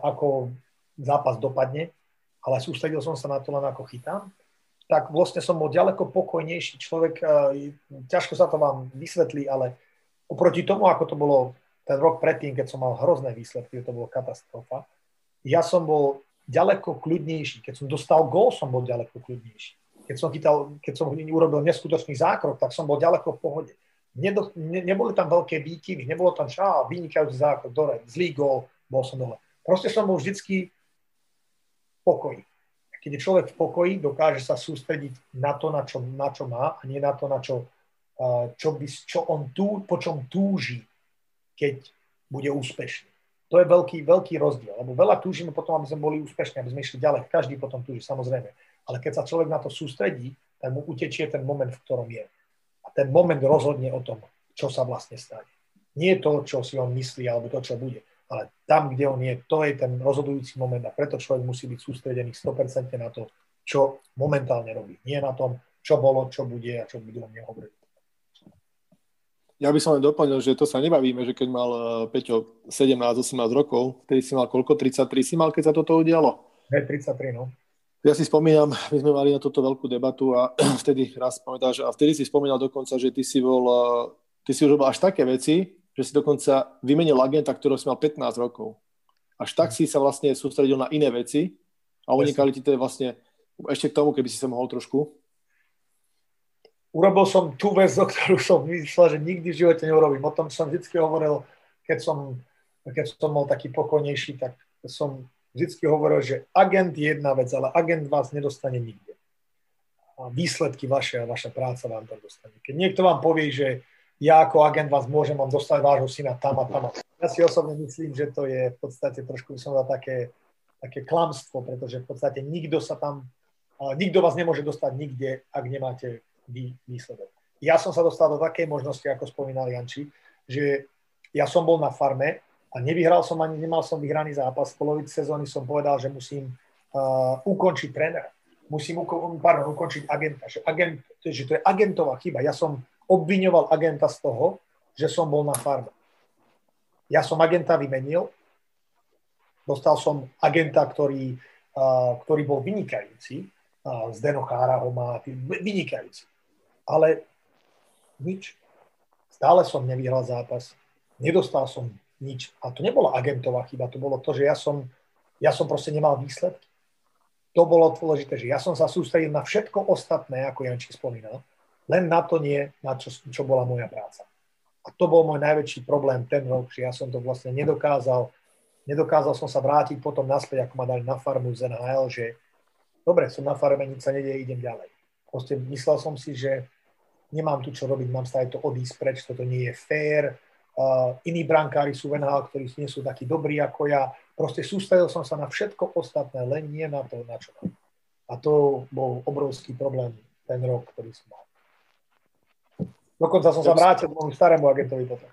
ako zápas dopadne, ale sústredil som sa na to len ako chytám, tak vlastne som bol ďaleko pokojnejší človek. Ťažko sa to vám vysvetlí, ale oproti tomu, ako to bolo ten rok predtým, keď som mal hrozné výsledky, to bolo katastrofa, ja som bol ďaleko kľudnejší. Keď som dostal gól, som bol ďaleko kľudnejší. Keď som, chytal, keď som urobil neskutočný zákrok, tak som bol ďaleko v pohode. Nedo, ne, neboli tam veľké výkyvy, nebolo tam šá, vynikajúci zákrok, dole, zlý gól, bol som dole. Proste som bol vždycky v pokoji. Keď je človek v pokoji, dokáže sa sústrediť na to, na čo, na čo má a nie na to, na čo, čo, by, čo on tú, po čom túži keď bude úspešný. To je veľký, veľký rozdiel, lebo veľa túžime potom, aby sme boli úspešní, aby sme išli ďalej. Každý potom túži, samozrejme. Ale keď sa človek na to sústredí, tak mu utečie ten moment, v ktorom je. A ten moment rozhodne o tom, čo sa vlastne stane. Nie to, čo si on myslí, alebo to, čo bude. Ale tam, kde on je, to je ten rozhodujúci moment a preto človek musí byť sústredený 100% na to, čo momentálne robí. Nie na tom, čo bolo, čo bude a čo budú o mne hovoriť. Ja by som len doplnil, že to sa nebavíme, že keď mal eh, Peťo 17-18 rokov, vtedy si mal koľko? 33 si mal, keď sa toto udialo? Hej, 33, no. Ja si spomínam, my sme mali na toto veľkú debatu a [clears throat] vtedy raz pamätáš, a vtedy si spomínal dokonca, že ty si bol, eh, ty si už robil až také veci, že si dokonca vymenil agenta, ktorého si mal 15 rokov. Až tak si sa vlastne sústredil na iné veci a unikali ti to vlastne ešte k tomu, keby si sa mohol trošku urobil som tú vec, o ktorú som myslel, že nikdy v živote neurobím. O tom som vždy hovoril, keď som, keď som bol taký pokojnejší, tak som vždy hovoril, že agent je jedna vec, ale agent vás nedostane nikde. A výsledky vaše a vaša práca vám tam dostane. Keď niekto vám povie, že ja ako agent vás môžem vám dostať vášho syna tam a tam. Ja si osobne myslím, že to je v podstate trošku som dal také, také klamstvo, pretože v podstate nikto sa tam, nikto vás nemôže dostať nikde, ak nemáte výsledok. Ja som sa dostal do takej možnosti, ako spomínal Janči, že ja som bol na farme a nevyhral som ani, nemal som vyhraný zápas. V polovici sezóny som povedal, že musím uh, ukončiť trénera. Musím uko- pardon, ukončiť agenta. Že, agent, že to je agentová chyba. Ja som obviňoval agenta z toho, že som bol na farme. Ja som agenta vymenil, dostal som agenta, ktorý, uh, ktorý bol vynikajúci, uh, Zdeno Chára ho má, vynikajúci ale nič. Stále som nevyhral zápas, nedostal som nič. A to nebola agentová chyba, to bolo to, že ja som, ja som proste nemal výsledky. To bolo dôležité, že ja som sa sústredil na všetko ostatné, ako Jančík spomínal, len na to nie, na čo, čo bola moja práca. A to bol môj najväčší problém ten rok, že ja som to vlastne nedokázal, nedokázal som sa vrátiť potom naspäť, ako ma dali na farmu z NHL, že dobre, som na farme, nič sa nedieje, idem ďalej. Proste myslel som si, že nemám tu čo robiť, mám sa aj to odísť preč, toto nie je fér. Uh, iní brankári sú v NHL, ktorí nie sú takí dobrí ako ja. Proste sústredil som sa na všetko ostatné, len nie na to, na čo mám. A to bol obrovský problém ten rok, ktorý som mal. Dokonca som sa vrátil k môjmu starému agentovi potom.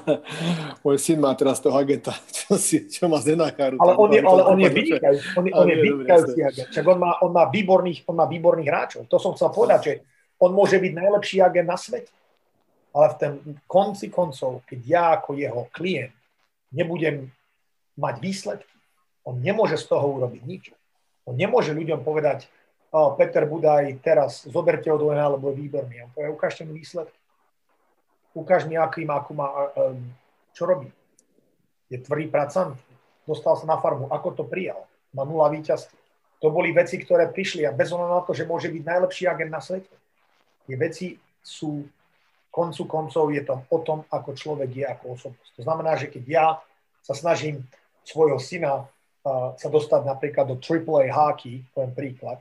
[laughs] Môj syn má teraz toho agenta, čo, si, čo má z. Ale on je, ale on je vynikajúci, on, on je vynikajúci agent. Čak on má, on, má výborných, on má výborných hráčov. To som chcel povedať, že on môže byť najlepší agent na svete. Ale v tom konci koncov, keď ja ako jeho klient nebudem mať výsledky, on nemôže z toho urobiť nič. On nemôže ľuďom povedať, oh, Peter Budaj, teraz zoberte ho do alebo výborný. On povie, ukážte mi výsledky. Ukáž mi, aký má, akú má, čo robí. Je tvrdý pracant. Dostal sa na farmu. Ako to prijal? Má nula víťazství. To boli veci, ktoré prišli a bez na to, že môže byť najlepší agent na svete tie veci sú, koncu koncov je to o tom, ako človek je ako osobnosť. To znamená, že keď ja sa snažím svojho syna sa dostať napríklad do AAA hockey, poviem príklad,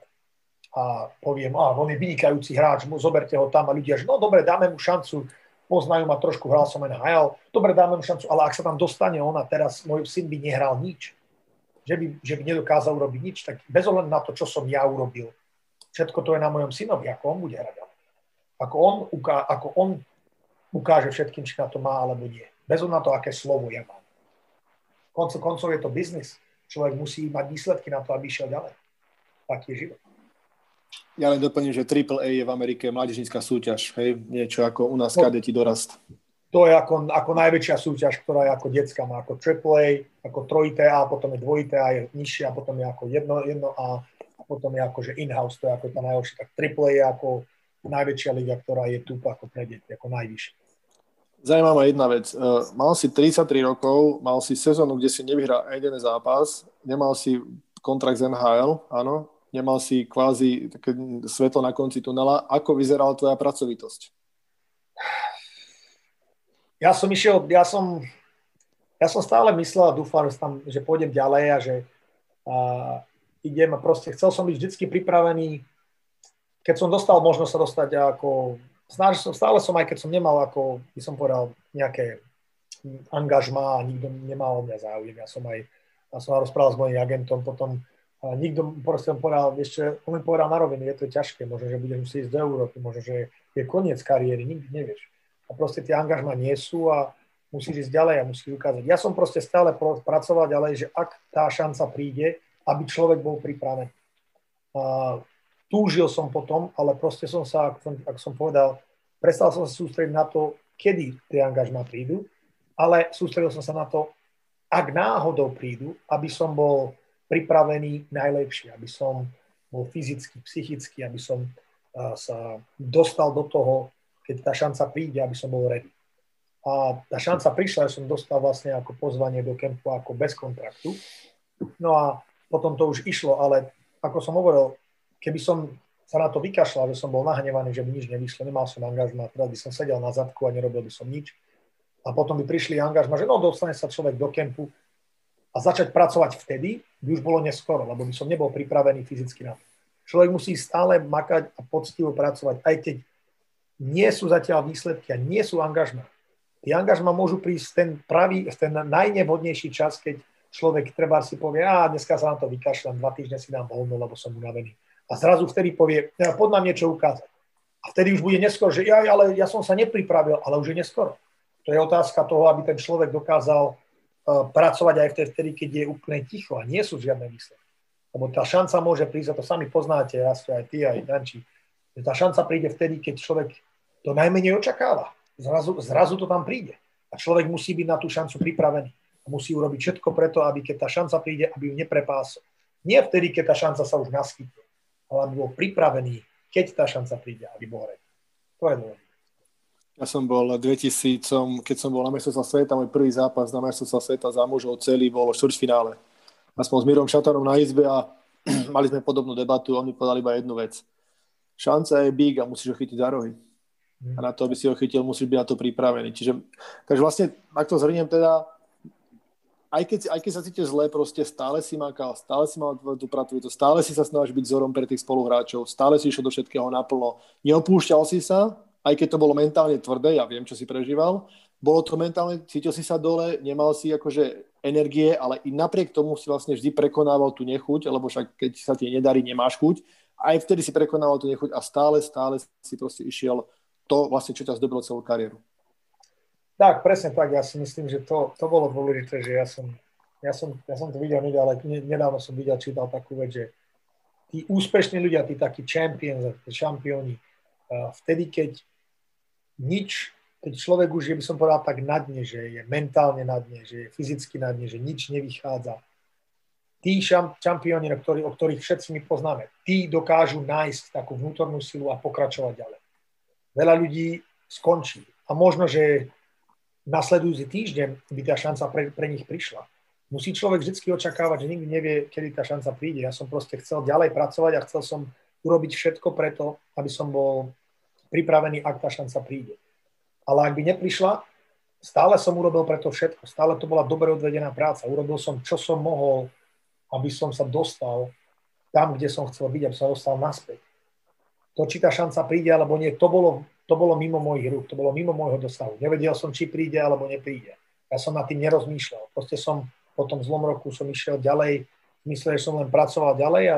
a poviem, a on je vynikajúci hráč, zoberte ho tam. A ľudia, že no dobre, dáme mu šancu, poznajú ma trošku, hral som NHL, dobre, dáme mu šancu, ale ak sa tam dostane on a teraz môj syn by nehral nič, že by, že by nedokázal urobiť nič, tak bez ohľadu na to, čo som ja urobil, všetko to je na mojom synovi, ako on bude hrať ako on, uká, ako on ukáže všetkým, či na to má alebo nie. Bez na to, aké slovo ja mám. koncov koncov je to biznis. Človek musí mať výsledky na to, aby išiel ďalej. Taký je život. Ja len doplním, že AAA je v Amerike mládežnícka súťaž, hej? Niečo ako u nás no, kadeti dorast. To je ako, ako najväčšia súťaž, ktorá je ako detská, má ako AAA, ako trojité A, potom je dvojité A, je nižšie a potom je ako jedno, jedno A a potom je ako, že in-house, to je ako tá najhoršia. Tak AAA je ako najväčšia liga, ktorá je tu ako pre deti, ako najvyššia. Zajímavá jedna vec. E, mal si 33 rokov, mal si sezónu, kde si nevyhral jeden zápas, nemal si kontrakt z NHL, áno, nemal si kvázi také svetlo na konci tunela. Ako vyzerala tvoja pracovitosť? Ja som išiel, ja som, ja som stále myslel a dúfam, že, tam, že pôjdem ďalej a že a, idem a proste chcel som byť vždy pripravený, keď som dostal možnosť sa dostať ako som, stále som, aj keď som nemal, ako by som povedal, nejaké angažma a nikto nemal o mňa záujem. Ja som aj, ja som rozprával s mojim agentom, potom a nikto proste povedal, ešte, on mi povedal na rovinu, je to ťažké, možno, že budem musieť ísť do Európy, možno, že je koniec kariéry, nikdy nevieš. A proste tie angažma nie sú a musíš ísť ďalej a musíš ukázať. Ja som proste stále pracoval ďalej, že ak tá šanca príde, aby človek bol pripravený. Túžil som potom, ale proste som sa, ako som, ako som povedal, prestal som sa sústrediť na to, kedy tie angažma prídu, ale sústredil som sa na to, ak náhodou prídu, aby som bol pripravený najlepšie, aby som bol fyzicky, psychicky, aby som sa dostal do toho, keď tá šanca príde, aby som bol ready. A tá šanca prišla, že som dostal vlastne ako pozvanie do kempu ako bez kontraktu. No a potom to už išlo, ale ako som hovoril, keby som sa na to vykašľal, že som bol nahnevaný, že by nič nevyšlo, nemal som angažma, teraz by som sedel na zadku a nerobil by som nič. A potom by prišli angažma, že no, dostane sa človek do kempu a začať pracovať vtedy, by už bolo neskoro, lebo by som nebol pripravený fyzicky na to. Človek musí stále makať a poctivo pracovať, aj keď nie sú zatiaľ výsledky a nie sú angažma. Tie angažma môžu prísť ten pravý, ten najnevhodnejší čas, keď človek treba si povie, a dneska sa na to vykašľam, dva týždne si dám voľno, lebo som unavený a zrazu vtedy povie, ja pod nám niečo ukázať. A vtedy už bude neskoro, že ja, ale ja som sa nepripravil, ale už je neskoro. To je otázka toho, aby ten človek dokázal uh, pracovať aj vtedy, keď je úplne ticho a nie sú žiadne výsledky. Lebo tá šanca môže prísť, a to sami poznáte, ja aj ty, aj Danči, že tá šanca príde vtedy, keď človek to najmenej očakáva. Zrazu, zrazu to tam príde. A človek musí byť na tú šancu pripravený. A musí urobiť všetko preto, aby keď tá šanca príde, aby ju neprepásol. Nie vtedy, keď tá šanca sa už naskytne ale aby bol pripravený, keď tá šanca príde, aby bol ready. To je dôležité. Ja som bol 2000, keď som bol na mestrovstva sveta, môj prvý zápas na mestrovstva sveta za mužov celý bol v štvrťfinále. Aspoň s Mirom Šatarom na izbe a [clears throat] mali sme podobnú debatu a on mi povedal iba jednu vec. Šanca je big a musíš ho chytiť za rohy. Mhm. A na to, aby si ho chytil, musíš byť na to pripravený. Čiže, takže vlastne, ak to zhrniem teda, aj keď, aj keď sa cítiš zle, proste stále si makal, stále si mal tú pracovitosť, stále si sa snažil byť vzorom pre tých spoluhráčov, stále si išiel do všetkého naplno. Neopúšťal si sa, aj keď to bolo mentálne tvrdé, ja viem, čo si prežíval, bolo to mentálne, cítil si sa dole, nemal si akože energie, ale i napriek tomu si vlastne vždy prekonával tú nechuť, lebo však keď sa ti nedarí, nemáš chuť. Aj vtedy si prekonával tú nechuť a stále, stále si proste išiel to vlastne, čo ťa zdobilo celú kariéru. Tak, presne tak. Ja si myslím, že to, to bolo dôležité, že ja som, ja som, ja som to videl, ale nedávno som videl, čítal takú vec, že tí úspešní ľudia, tí takí champions, tí šampióni, vtedy, keď nič, keď človek už, je by som povedal tak na dne, že je mentálne na dne, že je fyzicky na dne, že nič nevychádza, tí šampióni, o ktorých všetci my poznáme, tí dokážu nájsť takú vnútornú silu a pokračovať ďalej. Veľa ľudí skončí. A možno, že nasledujúci týždeň by tá šanca pre, pre nich prišla. Musí človek vždy očakávať, že nikdy nevie, kedy tá šanca príde. Ja som proste chcel ďalej pracovať a chcel som urobiť všetko preto, aby som bol pripravený, ak tá šanca príde. Ale ak by neprišla, stále som urobil preto všetko. Stále to bola dobre odvedená práca. Urobil som, čo som mohol, aby som sa dostal tam, kde som chcel byť, aby som sa dostal naspäť. To, či tá šanca príde alebo nie, to bolo to bolo mimo mojich rúk, to bolo mimo môjho dosahu. Nevedel som, či príde alebo nepríde. Ja som nad tým nerozmýšľal. Proste som po tom zlom roku som išiel ďalej, myslel, že som len pracoval ďalej a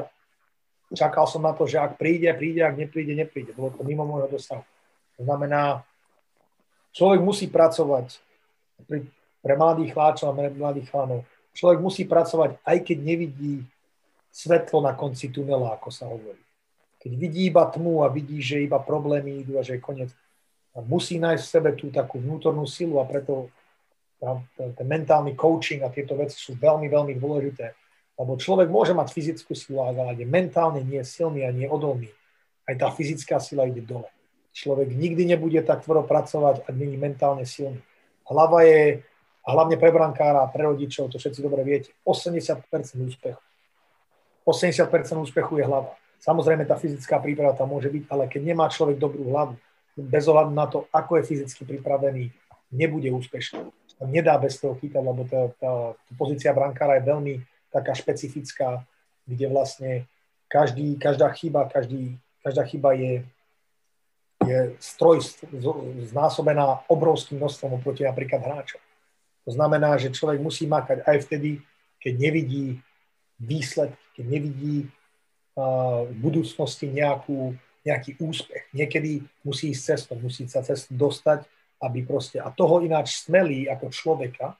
čakal som na to, že ak príde, príde, ak nepríde, nepríde. Bolo to mimo môjho dosahu. To znamená, človek musí pracovať pre mladých chláčov a mladých chlanov. Človek musí pracovať, aj keď nevidí svetlo na konci tunela, ako sa hovorí. Keď vidí iba tmu a vidí, že iba problémy idú a že je koniec, musí nájsť v sebe tú takú vnútornú silu a preto ten mentálny coaching a tieto veci sú veľmi, veľmi dôležité. Lebo človek môže mať fyzickú silu, ale je mentálne nie silný a nie odolný. Aj tá fyzická sila ide dole. Človek nikdy nebude tak tvrdo pracovať, ak není mentálne silný. Hlava je, a hlavne pre brankára a pre rodičov, to všetci dobre viete, 80% úspechu. 80% úspechu je hlava. Samozrejme, tá fyzická príprava tam môže byť, ale keď nemá človek dobrú hlavu, bez ohľadu na to, ako je fyzicky pripravený, nebude úspešný. Nedá bez toho chytať, lebo tá, tá, tá pozícia brankára je veľmi taká špecifická, kde vlastne každý, každá chyba, každý, každá chyba je, je stroj znásobená obrovským množstvom oproti napríklad hráčom. To znamená, že človek musí makať aj vtedy, keď nevidí výsledky, keď nevidí v budúcnosti nejakú, nejaký úspech. Niekedy musí ísť cestou, musí sa cestu dostať, aby proste, a toho ináč smelí ako človeka,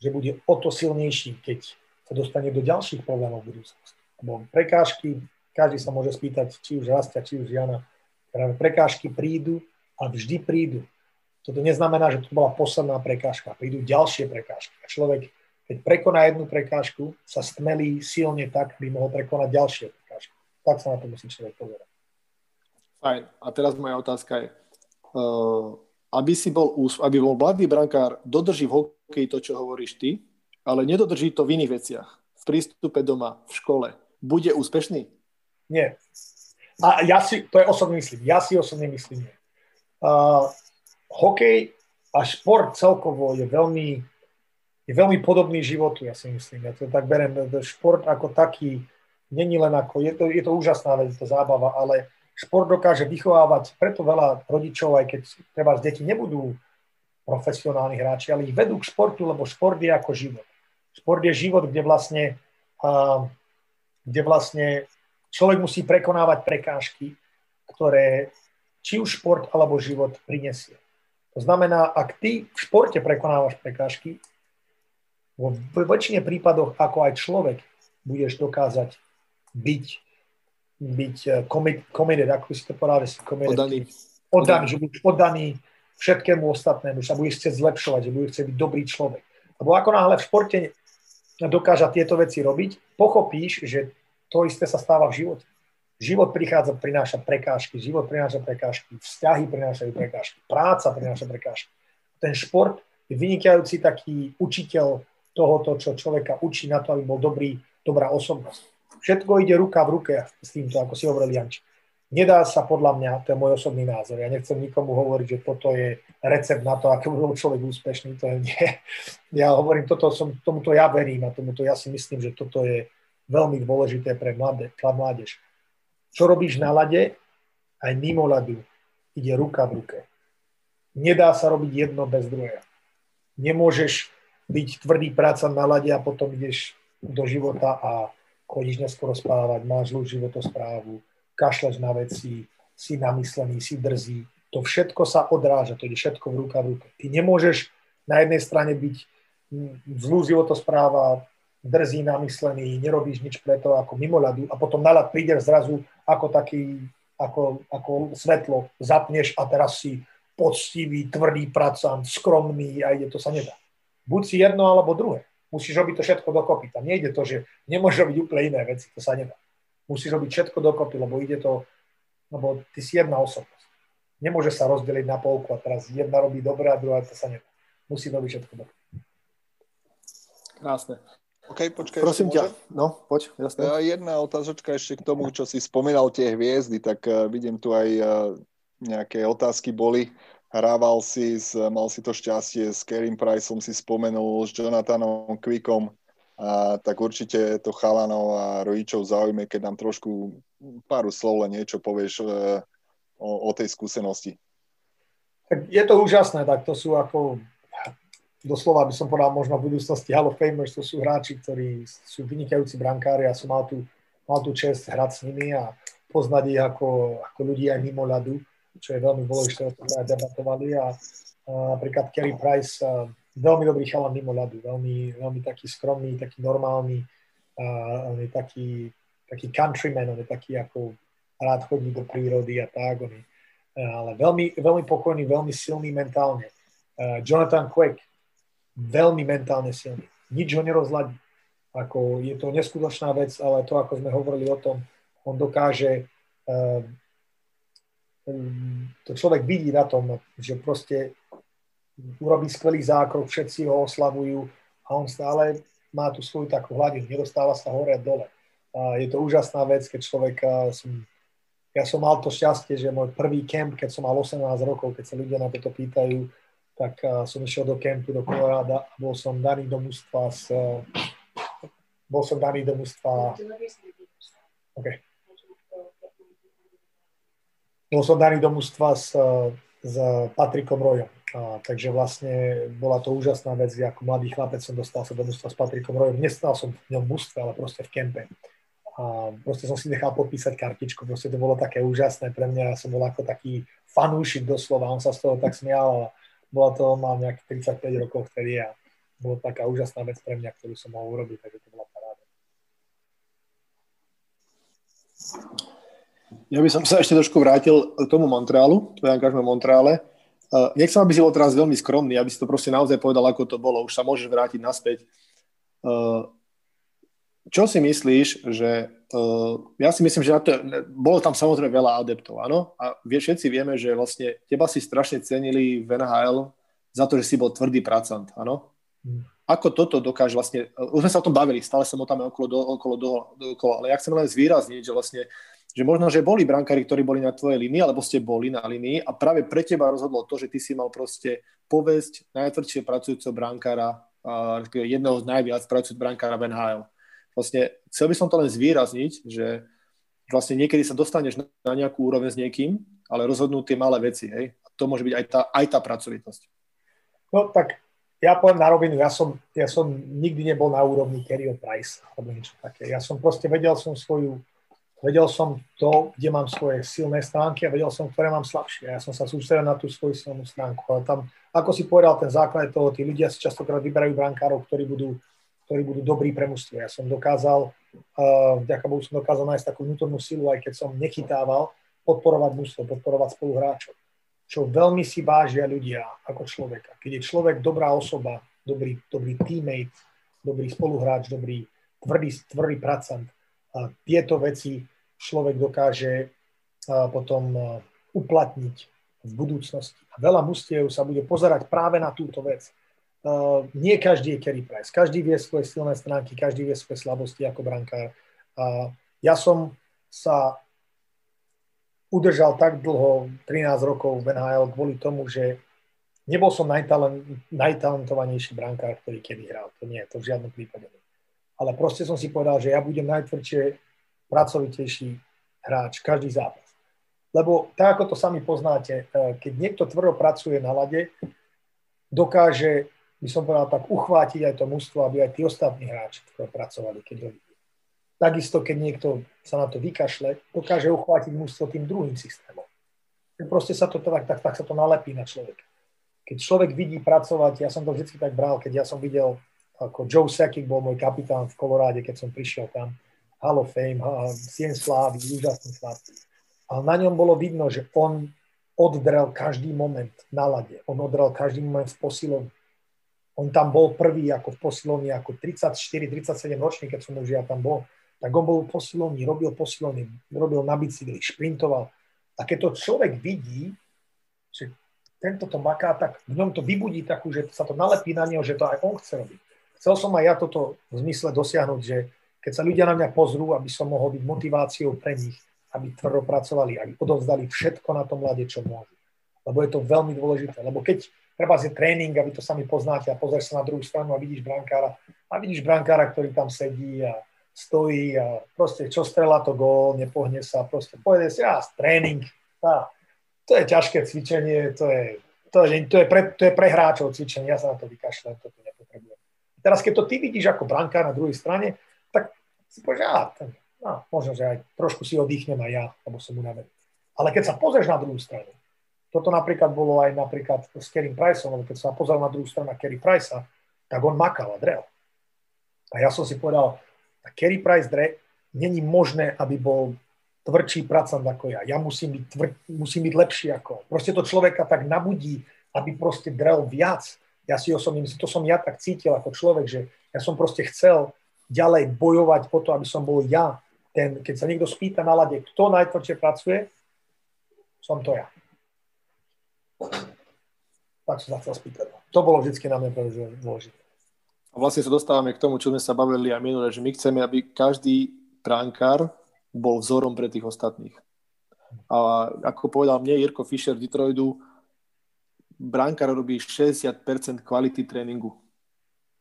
že bude o to silnejší, keď sa dostane do ďalších problémov v budúcnosti. Lebo prekážky, každý sa môže spýtať, či už Rastia, či už Jana, práve prekážky prídu a vždy prídu. Toto neznamená, že to bola posledná prekážka. Prídu ďalšie prekážky. A človek, keď prekoná jednu prekážku, sa stmelí silne tak, aby mohol prekonať ďalšie. Tak sa na to musí človek pozerať. Fajn. A teraz moja otázka je, uh, aby si bol, aby bol mladý brankár, dodrží v hokeji to, čo hovoríš ty, ale nedodrží to v iných veciach. V prístupe doma, v škole. Bude úspešný? Nie. A ja si, to je osobný myslím, ja si osobne myslím nie. Uh, hokej a šport celkovo je veľmi, je veľmi podobný životu, ja si myslím. Ja to tak berem, šport ako taký není len ako, je to, je to úžasná vec, to zábava, ale šport dokáže vychovávať preto veľa rodičov, aj keď treba z deti nebudú profesionálni hráči, ale ich vedú k športu, lebo šport je ako život. Šport je život, kde vlastne, uh, kde vlastne človek musí prekonávať prekážky, ktoré či už šport alebo život prinesie. To znamená, ak ty v športe prekonávaš prekážky, vo väčšine prípadoch ako aj človek budeš dokázať byť, byť committed, ako si to povedal, si committed, oddaný. oddaný, že budeš oddaný všetkému ostatnému, že sa budeš chcieť zlepšovať, že budeš chcieť byť dobrý človek. Lebo ako náhle v športe dokáža tieto veci robiť, pochopíš, že to isté sa stáva v živote. Život prichádza, prináša prekážky, život prináša prekážky, vzťahy prinášajú prekážky, práca prináša prekážky. Ten šport je vynikajúci taký učiteľ tohoto, čo človeka učí na to, aby bol dobrý, dobrá osobnosť. Všetko ide ruka v ruke s týmto, ako si hovoril Janči. Nedá sa podľa mňa, to je môj osobný názor, ja nechcem nikomu hovoriť, že toto je recept na to, ako bol človek úspešný, to je nie. Ja hovorím, toto som, tomuto ja verím a tomuto ja si myslím, že toto je veľmi dôležité pre mladé, mládež. Čo robíš na lade, aj mimo ľadu, ide ruka v ruke. Nedá sa robiť jedno bez druhého. Nemôžeš byť tvrdý práca na lade a potom ideš do života a chodíš neskoro spávať, máš zlú životosprávu, kašleš na veci, si namyslený, si drzý. To všetko sa odráža, to ide všetko v ruka v ruke. Ty nemôžeš na jednej strane byť zlú životospráva, drzý, namyslený, nerobíš nič preto ako mimo ľadu a potom na ľad prídeš zrazu ako taký, ako, ako svetlo, zapneš a teraz si poctivý, tvrdý pracant, skromný a ide, to sa nedá. Buď si jedno alebo druhé. Musíš robiť to všetko dokopy. Tam nejde to, že nemôžeš robiť úplne iné veci, to sa nedá musíš robiť všetko dokopy, lebo ide to, lebo ty si jedna osobnosť. Nemôže sa rozdeliť na polku a teraz jedna robí dobre a druhá to sa nedá. Musí robiť všetko dokopy. Krásne. OK, počkaj. Prosím ťa, no, poď, jasne. Jedna otázočka ešte k tomu, čo si spomínal tie hviezdy, tak uh, vidím tu aj uh, nejaké otázky boli. Hrával si, s, mal si to šťastie s Kerim Priceom, si spomenul, s Jonathanom Quickom, a tak určite to chalanov a rodičov zaujme, keď nám trošku pár slov len niečo povieš e, o, o tej skúsenosti. Tak je to úžasné, tak to sú ako doslova by som povedal možno v budúcnosti Hall of Famers, to sú hráči, ktorí sú vynikajúci brankári a som mal tu, mal tu čest hrať s nimi a poznať ich ako, ako ľudí aj mimo ľadu, čo je veľmi dôležité, o tom aj debatovali a, a napríklad Kerry Price veľmi dobrý chalan mimo ľadu, veľmi, veľmi taký skromný, taký normálny, a on je taký, taký countryman, on je taký ako rád chodí do prírody a tak, on je, ale veľmi, veľmi pokojný, veľmi silný mentálne. Uh, Jonathan Quick, veľmi mentálne silný. Nič ho nerozladí. Ako, je to neskutočná vec, ale to, ako sme hovorili o tom, on dokáže to človek vidí na tom, že proste urobí skvelý zákrok, všetci ho oslavujú a on stále má tú svoju takú hladinu, nedostáva sa hore a dole. A je to úžasná vec, keď človek, som, ja som mal to šťastie, že môj prvý kemp, keď som mal 18 rokov, keď sa ľudia na toto pýtajú, tak som išiel do kempu do Koloráda a bol som daný do mústva s, bol som daný do mústva okay. Bol som daný do mústva s, s Patrikom Rojom. A, takže vlastne bola to úžasná vec, že ako mladý chlapec som dostal sa do mústva s Patrikom Rojom. Nestal som v ňom mústve, ale proste v kempe. A proste som si nechal podpísať kartičku, proste to bolo také úžasné pre mňa, ja som bol ako taký fanúšik doslova, on sa z toho tak smial bola to, mal nejakých 35 rokov vtedy a bola taká úžasná vec pre mňa, ktorú som mohol urobiť, takže to bola paráda. Ja by som sa ešte trošku vrátil k tomu Montrealu, tvojom angažme v Montreale. Uh, nechcem, aby si bol teraz veľmi skromný, aby si to proste naozaj povedal, ako to bolo. Už sa môžeš vrátiť naspäť. Uh, čo si myslíš, že uh, ja si myslím, že na to, bolo tam samozrejme veľa adeptov, áno? A vie, všetci vieme, že vlastne teba si strašne cenili v NHL za to, že si bol tvrdý pracant, áno? Hmm. Ako toto dokáže vlastne, už sme sa o tom bavili, stále som o tam okolo, do, okolo, do, okolo, ale ja chcem len zvýrazniť, že vlastne že možno, že boli brankári, ktorí boli na tvojej línii, alebo ste boli na línii a práve pre teba rozhodlo to, že ty si mal proste povesť najtvrdšie pracujúceho brankára, jedného z najviac pracujúceho brankára v NHL. Vlastne chcel by som to len zvýrazniť, že vlastne niekedy sa dostaneš na nejakú úroveň s niekým, ale rozhodnú tie malé veci, hej? A to môže byť aj tá, aj tá pracovitosť. No tak ja poviem na rovinu, ja som, ja som nikdy nebol na úrovni Kerryho Price alebo niečo také. Ja som proste vedel som svoju vedel som to, kde mám svoje silné stránky a vedel som, ktoré mám slabšie. Ja som sa sústredil na tú svoju silnú stránku. Ale tam, ako si povedal, ten základ toho, tí ľudia si častokrát vyberajú brankárov, ktorí budú, ktorí budú dobrí pre mústvo. Ja som dokázal, uh, vďaka Bohu som dokázal nájsť takú vnútornú silu, aj keď som nechytával, podporovať mústvo, podporovať spoluhráčov. Čo veľmi si vážia ľudia ako človeka. Keď je človek dobrá osoba, dobrý, dobrý teammate, dobrý spoluhráč, dobrý tvrdý, tvrdý pracant, a tieto veci človek dokáže potom uplatniť v budúcnosti. A veľa mustiev sa bude pozerať práve na túto vec. Nie každý je Kerry Price. Každý vie svoje silné stránky, každý vie svoje slabosti ako brankár. Uh, ja som sa udržal tak dlho, 13 rokov v NHL kvôli tomu, že nebol som najtalent, najtalentovanejší brankár, ktorý kedy hral. To nie, to v žiadnom prípade nie ale proste som si povedal, že ja budem najtvrdšie pracovitejší hráč každý zápas. Lebo tak, ako to sami poznáte, e, keď niekto tvrdo pracuje na lade, dokáže, by som povedal tak, uchvátiť aj to mužstvo, aby aj tí ostatní hráči pracovali, keď ho vidí. Takisto, keď niekto sa na to vykašle, dokáže uchvátiť mužstvo tým druhým systémom. Proste sa to tak, tak, tak sa to nalepí na človeka. Keď človek vidí pracovať, ja som to vždy tak bral, keď ja som videl ako Joe Sakic bol môj kapitán v Koloráde, keď som prišiel tam. Hall of Fame, Sien Slávy, úžasný slav. A na ňom bolo vidno, že on oddrel každý moment na lade. On oddrel každý moment v posilovni. On tam bol prvý ako v posilovni, ako 34-37 ročný, keď som už ja tam bol. Tak on bol v posilovni, robil posilovni, robil na bicykli, šprintoval. A keď to človek vidí, že tento to maká, tak v ňom to vybudí takú, že sa to nalepí na neho, že to aj on chce robiť chcel som aj ja toto v zmysle dosiahnuť, že keď sa ľudia na mňa pozrú, aby som mohol byť motiváciou pre nich, aby tvrdo pracovali, aby odovzdali všetko na tom mlade, čo môžu. Lebo je to veľmi dôležité. Lebo keď treba je tréning a vy to sami poznáte a pozrieš sa na druhú stranu a vidíš brankára a vidíš brankára, ktorý tam sedí a stojí a proste čo strela to gól, nepohne sa, proste povede si, a tréning, tá, to je ťažké cvičenie, to je, to je, to je, pre, to je pre hráčov cvičenie, ja sa na to vykašľam, to nepotrebujem. Teraz, keď to ty vidíš ako brankár na druhej strane, si povieš, a, no, možno, že aj trošku si oddychnem aj ja, lebo som unavený. Ale keď sa pozrieš na druhú stranu, Toto napríklad bolo aj napríklad s Kerry Priceom, lebo keď sa pozrel na druhú stranu Kerry Pricea, tak on makal a drel. A ja som si povedal, Kerry Price dre, není možné, aby bol tvrdší pracant ako ja. Ja musím byť, tvr, musím byť lepší ako Proste to človeka tak nabudí, aby proste drel viac. Ja si osobne to som ja tak cítil ako človek, že ja som proste chcel ďalej bojovať o to, aby som bol ja. Ten, keď sa niekto spýta na lade, kto najtvrdšie pracuje, som to ja. Tak som sa chcel spýtať. To bolo vždy na mňa dôležité. A vlastne sa dostávame k tomu, čo sme sa bavili aj minule, že my chceme, aby každý pránkár bol vzorom pre tých ostatných. A ako povedal mne Jirko Fischer v Detroitu, bránkár robí 60% kvality tréningu.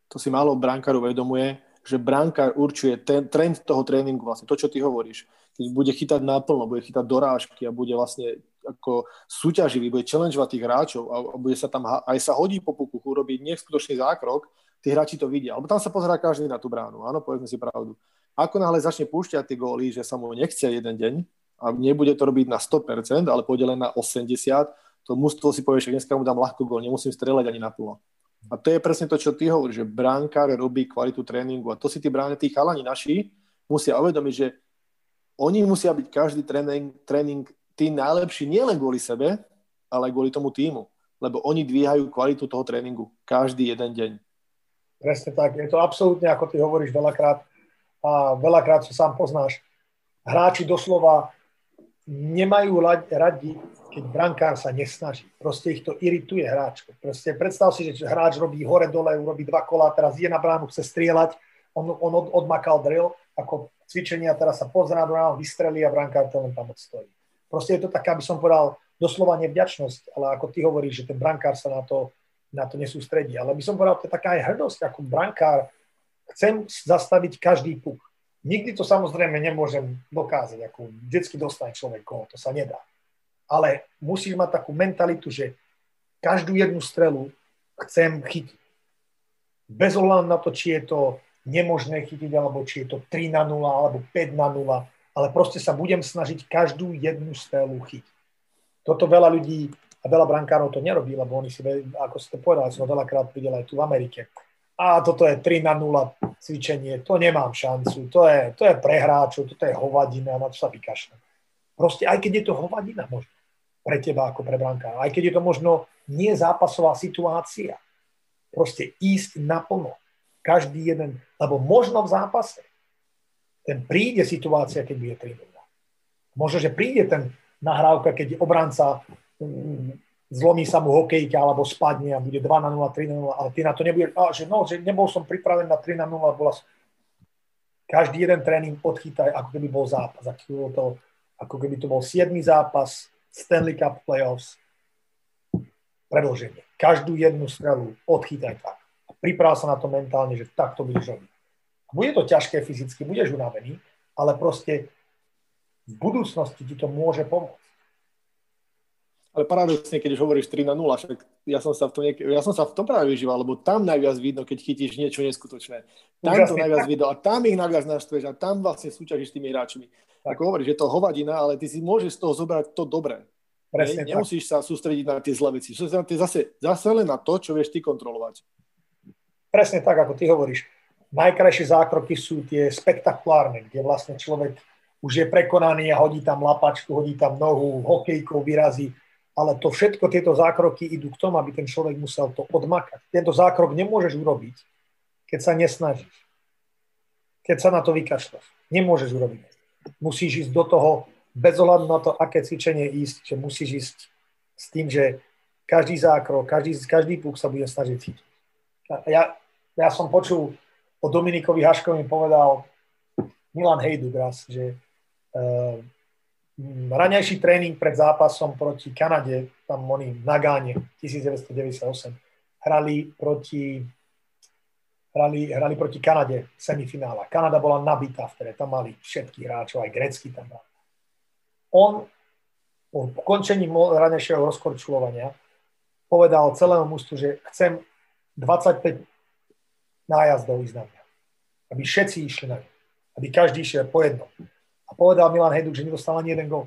To si málo bránkárov vedomuje, že bránkár určuje ten trend toho tréningu, vlastne to, čo ty hovoríš. Keď bude chytať naplno, bude chytať dorážky a bude vlastne ako súťaživý, bude challengeovať tých hráčov a bude sa tam aj sa hodí po pukuchu, robiť neskutočný zákrok, tí hráči to vidia. Lebo tam sa pozerá každý na tú bránu, áno, povedzme si pravdu. Ako náhle začne púšťať tie góly, že sa mu nechce jeden deň a nebude to robiť na 100%, ale pôjde na 80%, to mústvo si povie, že dneska mu dám ľahkú gól, nemusím strieľať ani na pulo. A to je presne to, čo ty hovoríš, že bránkár robí kvalitu tréningu a to si tí bráne, tí chalani naši musia uvedomiť, že oni musia byť každý tréning, tréning tí najlepší nielen kvôli sebe, ale aj kvôli tomu týmu. Lebo oni dvíhajú kvalitu toho tréningu každý jeden deň. Presne tak. Je to absolútne, ako ty hovoríš veľakrát, a veľakrát sa sám poznáš. Hráči doslova nemajú radi, keď brankár sa nesnaží. Proste ich to irituje hráčko. Proste predstav si, že hráč robí hore-dole, urobí dva kola, teraz je na bránu, chce strieľať, on, on od, odmakal drill, ako cvičenia, teraz sa pozrá do ráno, vystrelí a brankár to len tam odstojí. Proste je to taká, aby som povedal, doslova nevďačnosť, ale ako ty hovoríš, že ten brankár sa na to na to nesústredí. Ale by som povedal, to je taká aj hrdosť, ako brankár. Chcem zastaviť každý puk. Nikdy to samozrejme nemôžem dokázať, ako vždycky dostane človek gól, to sa nedá. Ale musíš mať takú mentalitu, že každú jednu strelu chcem chytiť. Bez ohľadu na to, či je to nemožné chytiť, alebo či je to 3 na 0, alebo 5 na 0, ale proste sa budem snažiť každú jednu strelu chytiť. Toto veľa ľudí a veľa brankárov to nerobí, lebo oni si, ako si to povedal, som veľakrát videl aj tu v Amerike. A toto je 3 na 0 cvičenie, to nemám šancu, to je, to je pre toto je hovadina, na to sa vykašľa. Proste aj keď je to hovadina možno pre teba ako pre brankára, aj keď je to možno nie zápasová situácia, proste ísť naplno. Každý jeden, lebo možno v zápase ten príde situácia, keď bude 3 Možno, že príde ten nahrávka, keď obranca zlomí sa mu hokejka alebo spadne a bude 2 na 0, 3 na 0, ale ty na to nebude, a, že no, že nebol som pripravený na 3 na 0, bola každý jeden tréning odchytaj, ako keby bol zápas, ako keby, to, ako keby to bol 7. zápas Stanley Cup Playoffs, predlženie. Každú jednu strelu odchytaj tak. A priprav sa na to mentálne, že tak to budeš robiť. Bude to ťažké fyzicky, budeš unavený, ale proste v budúcnosti ti to môže pomôcť. Ale paradoxne, keď už hovoríš 3 na 0, však ja som sa v tom, niek- ja som sa v tom práve vyžíval, lebo tam najviac vidno, keď chytíš niečo neskutočné. Tam Úžasne, to najviac vidno a tam ich najviac naštveš a tam vlastne súťažíš s tými hráčmi. Ako hovoríš, je to hovadina, ale ty si môžeš z toho zobrať to dobré. Presne ne, nemusíš sa sústrediť na tie zlé veci. Ty zase, zase len na to, čo vieš ty kontrolovať. Presne tak, ako ty hovoríš. Najkrajšie zákroky sú tie spektakulárne, kde vlastne človek už je prekonaný a hodí tam lapačku, hodí tam nohu, hokejkou vyrazí ale to všetko, tieto zákroky idú k tomu, aby ten človek musel to odmakať. Tento zákrok nemôžeš urobiť, keď sa nesnažíš. Keď sa na to vykašľaš. Nemôžeš urobiť. Musíš ísť do toho bez ohľadu na to, aké cvičenie ísť, že musíš ísť s tým, že každý zákrok, každý, každý púk sa bude snažiť cítiť. Ja, ja som počul o Dominikovi Haškovi povedal Milan Hejduk raz, že uh, raňajší tréning pred zápasom proti Kanade, tam oni v Nagáne 1998, hrali proti, hrali, hrali proti Kanade semifinála. Kanada bola nabitá vtedy, tam mali všetkých hráčov, aj grecký tam mal. On po ukončení ranejšieho rozkorčulovania povedal celému mústvu, že chcem 25 nájazdov ísť na mňa. Aby všetci išli na mňa. Aby každý išiel po jednom a povedal Milan Hejduk, že nedostal ani jeden gol.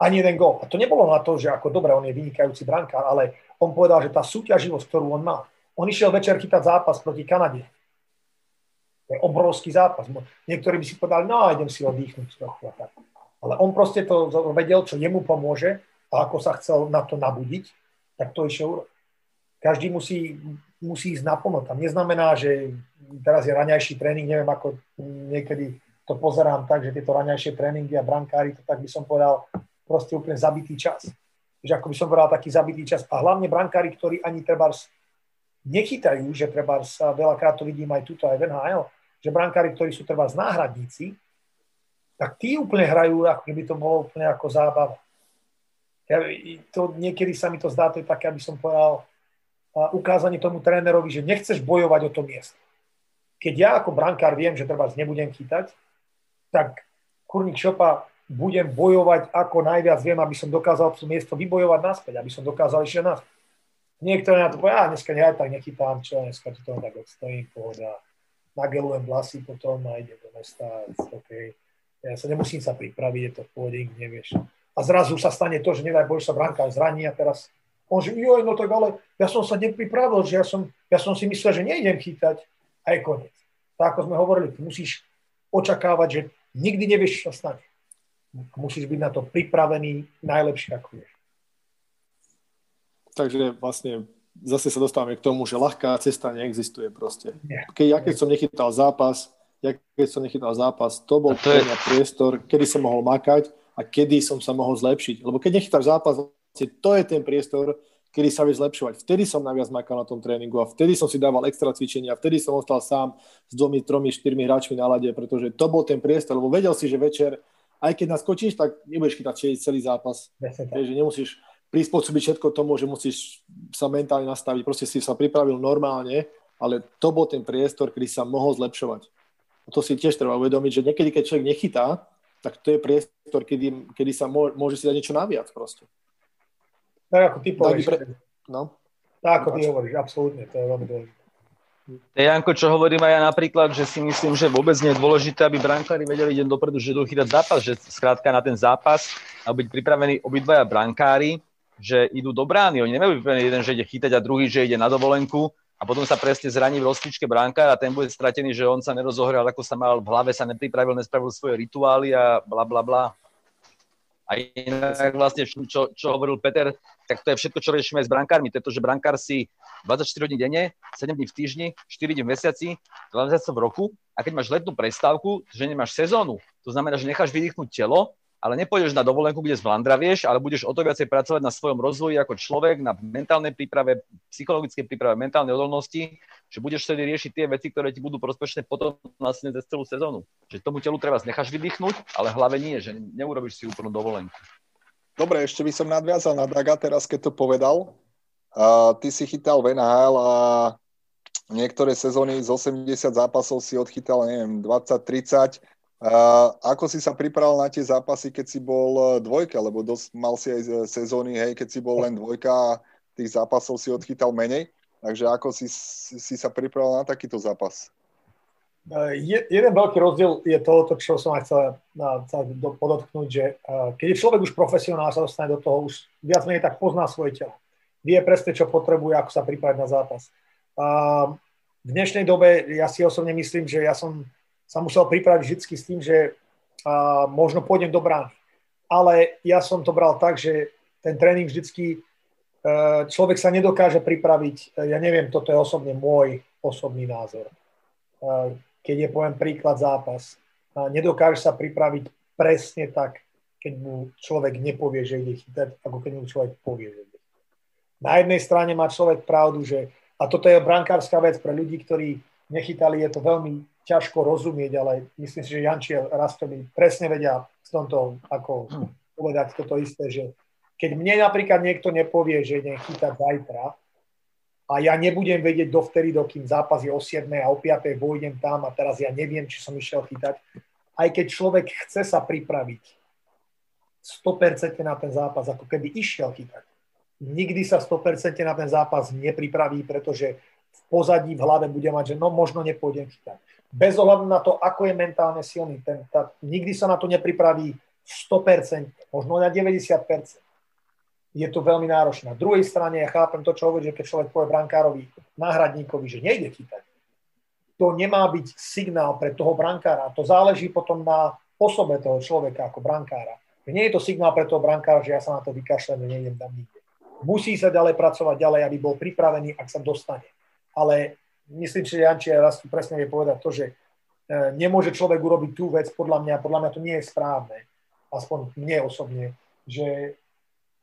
ani jeden gól. A to nebolo na to, že ako dobre, on je vynikajúci brankár, ale on povedal, že tá súťaživosť, ktorú on má. On išiel večer chytať zápas proti Kanade. To je obrovský zápas. Niektorí by si povedali, no idem si oddychnúť trochu. Ale on proste to vedel, čo jemu pomôže a ako sa chcel na to nabudiť, tak to išiel. Každý musí, musí ísť na pomoc. Tam neznamená, že teraz je raňajší tréning, neviem ako niekedy to pozerám tak, že tieto raňajšie tréningy a brankári, to tak by som povedal, proste úplne zabitý čas. Že ako by som povedal, taký zabitý čas. A hlavne brankári, ktorí ani treba nechytajú, že treba sa veľakrát to vidím aj tuto, aj v NHL, že brankári, ktorí sú treba náhradníci, tak tí úplne hrajú, ako keby to bolo úplne ako zábava. Ja, to, niekedy sa mi to zdá, to je také, aby som povedal, ukázanie tomu trénerovi, že nechceš bojovať o to miesto. Keď ja ako brankár viem, že treba nebudem chytať, tak kurník šopa budem bojovať ako najviac viem, aby som dokázal to miesto vybojovať naspäť, aby som dokázal ešte naspäť. Niektorí na to povedia, dneska ja tak nechytám, čo dneska to tak odstojím, pohoda, nagelujem vlasy potom a idem do mesta, okay. Ja sa nemusím sa pripraviť, je to v pohode, nevieš. A zrazu sa stane to, že nedaj Bože sa bránka zraní a teraz on že, joj, no tak ale ja som sa nepripravil, že ja som, ja som si myslel, že nejdem chytať a je koniec. Tak ako sme hovorili, musíš očakávať, že nikdy nevieš, čo sa stane. Musíš byť na to pripravený najlepšie, ako vieš. Takže vlastne zase sa dostávame k tomu, že ľahká cesta neexistuje proste. Keď ja keď som nechytal zápas, ja keď som nechytal zápas, to bol to je... priestor, kedy som mohol makať a kedy som sa mohol zlepšiť. Lebo keď nechytáš zápas, to je ten priestor, kedy sa vieš zlepšovať. Vtedy som najviac makal na tom tréningu a vtedy som si dával extra cvičenia, vtedy som ostal sám s dvomi, tromi, štyrmi hráčmi na lade, pretože to bol ten priestor, lebo vedel si, že večer, aj keď naskočíš, tak nebudeš chytať celý zápas. Vieš, že nemusíš prispôsobiť všetko tomu, že musíš sa mentálne nastaviť. Proste si sa pripravil normálne, ale to bol ten priestor, kedy sa mohol zlepšovať. A to si tiež treba uvedomiť, že niekedy, keď človek nechytá, tak to je priestor, kedy, kedy sa môže, môže si dať niečo naviac proste. Tak ako ty povieš. Pre... No. Tak ako ty hovoríš, absolútne, to je veľmi dôležité. Janko, čo hovorím aj ja napríklad, že si myslím, že vôbec nie je dôležité, aby brankári vedeli deň dopredu, že idú chytať zápas, že skrátka na ten zápas a byť pripravení obidvaja brankári, že idú do brány. Oni nemajú vypravený jeden, že ide chytať a druhý, že ide na dovolenku a potom sa presne zraní v rozcvičke brankár a ten bude stratený, že on sa nerozohral, ako sa mal v hlave, sa nepripravil, nespravil svoje rituály a bla bla bla. A inak vlastne, čo, čo hovoril Peter, tak to je všetko, čo riešime aj s brankármi. To je to, že brankár si 24 hodín denne, 7 dní v týždni, 4 dní v mesiaci, 2 mesiace v roku a keď máš letnú prestávku, že nemáš sezónu, to znamená, že necháš vydýchnuť telo, ale nepôjdeš na dovolenku, kde zblandravieš, ale budeš o to viacej pracovať na svojom rozvoji ako človek, na mentálnej príprave, psychologickej príprave, mentálnej odolnosti, že budeš vtedy riešiť tie veci, ktoré ti budú prospešné potom vlastne cez celú sezónu. Že tomu telu treba necháš vydýchnuť, ale hlave nie, že neurobiš si úplnú dovolenku. Dobre, ešte by som nadviazal na Daga teraz, keď to povedal. Uh, ty si chytal v a niektoré sezóny z 80 zápasov si odchytal, neviem, 20-30 Uh, ako si sa pripravil na tie zápasy, keď si bol e, dvojka, lebo dosť, mal si aj e, sezóny, hej, keď si bol len dvojka a tých zápasov si odchytal menej. Takže ako si, si, sa pripravil na takýto zápas? E, je, jeden veľký rozdiel je to, to čo som aj chcel, chcel podotknúť, že keď je človek už profesionál sa dostane do toho, už viac menej tak pozná svoje telo. Vie presne, čo potrebuje, ako sa pripraviť na zápas. V dnešnej dobe ja si osobne myslím, že ja som sa musel pripraviť vždy s tým, že a, možno pôjdem do brány. Ale ja som to bral tak, že ten tréning vždycky e, človek sa nedokáže pripraviť, e, ja neviem, toto je osobne môj osobný názor. E, keď je, poviem príklad, zápas, nedokáže sa pripraviť presne tak, keď mu človek nepovie, že ide chytať, ako keď mu človek povie, že ide. Na jednej strane má človek pravdu, že, a toto je brankárska vec pre ľudí, ktorí nechytali, je to veľmi ťažko rozumieť, ale myslím si, že Janči a Rastovi presne vedia v tomto, ako povedať toto isté, že keď mne napríklad niekto nepovie, že idem chytať zajtra a ja nebudem vedieť dovtedy, dokým zápas je o 7 a o 5 vojdem tam a teraz ja neviem, či som išiel chytať, aj keď človek chce sa pripraviť 100% na ten zápas, ako keby išiel chytať, nikdy sa 100% na ten zápas nepripraví, pretože v pozadí, v hlave bude mať, že no možno nepôjdem chytať bez ohľadu na to, ako je mentálne silný. Ten, tá, nikdy sa na to nepripraví 100%, možno na 90%. Je to veľmi náročné. Na druhej strane ja chápem to, čo hovorí, že keď človek povie brankárovi, náhradníkovi, že nejde chytať, to nemá byť signál pre toho brankára. To záleží potom na osobe toho človeka ako brankára. Nie je to signál pre toho brankára, že ja sa na to vykašľam, nejdem tam nikde. Musí sa ďalej pracovať ďalej, aby bol pripravený, ak sa dostane. Ale myslím si, že Janči raz presne vie povedať to, že e, nemôže človek urobiť tú vec, podľa mňa, podľa mňa to nie je správne, aspoň mne osobne, že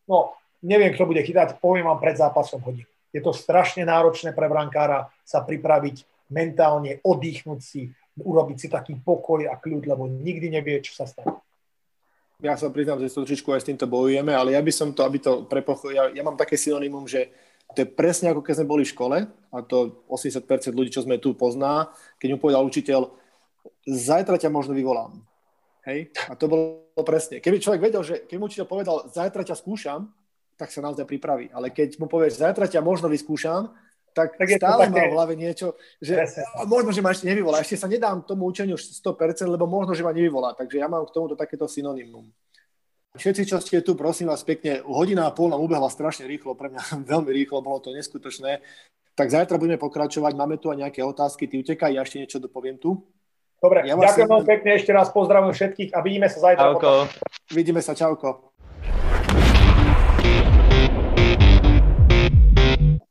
no, neviem, kto bude chytať, poviem vám pred zápasom hodinu. Je to strašne náročné pre brankára sa pripraviť mentálne, oddychnúť si, urobiť si taký pokoj a kľud, lebo nikdy nevie, čo sa stane ja sa priznám, že trošičku aj s týmto bojujeme, ale ja by som to, aby to prepochol, ja, ja mám také synonymum, že to je presne ako keď sme boli v škole, a to 80% ľudí, čo sme tu pozná, keď mu povedal učiteľ, zajtra ťa možno vyvolám. Hej? A to bolo presne. Keby človek vedel, že keď mu učiteľ povedal, zajtra ťa skúšam, tak sa naozaj pripraví. Ale keď mu povieš, zajtra ťa možno vyskúšam, tak, tak stále má v hlave niečo, že a možno, že ma ešte nevyvolá. Ešte sa nedám tomu učeniu 100%, lebo možno, že ma nevyvolá. Takže ja mám k tomuto takéto synonymum. Všetci, čo ste tu, prosím vás pekne, hodina a pol nám ubehla strašne rýchlo, pre mňa [laughs] veľmi rýchlo, bolo to neskutočné. Tak zajtra budeme pokračovať, máme tu aj nejaké otázky, ty utekaj, ja ešte niečo dopoviem tu. Dobre, ja ďakujem veľmi pekne, ešte raz pozdravujem všetkých a vidíme sa zajtra. Čauko. Vidíme sa, čauko.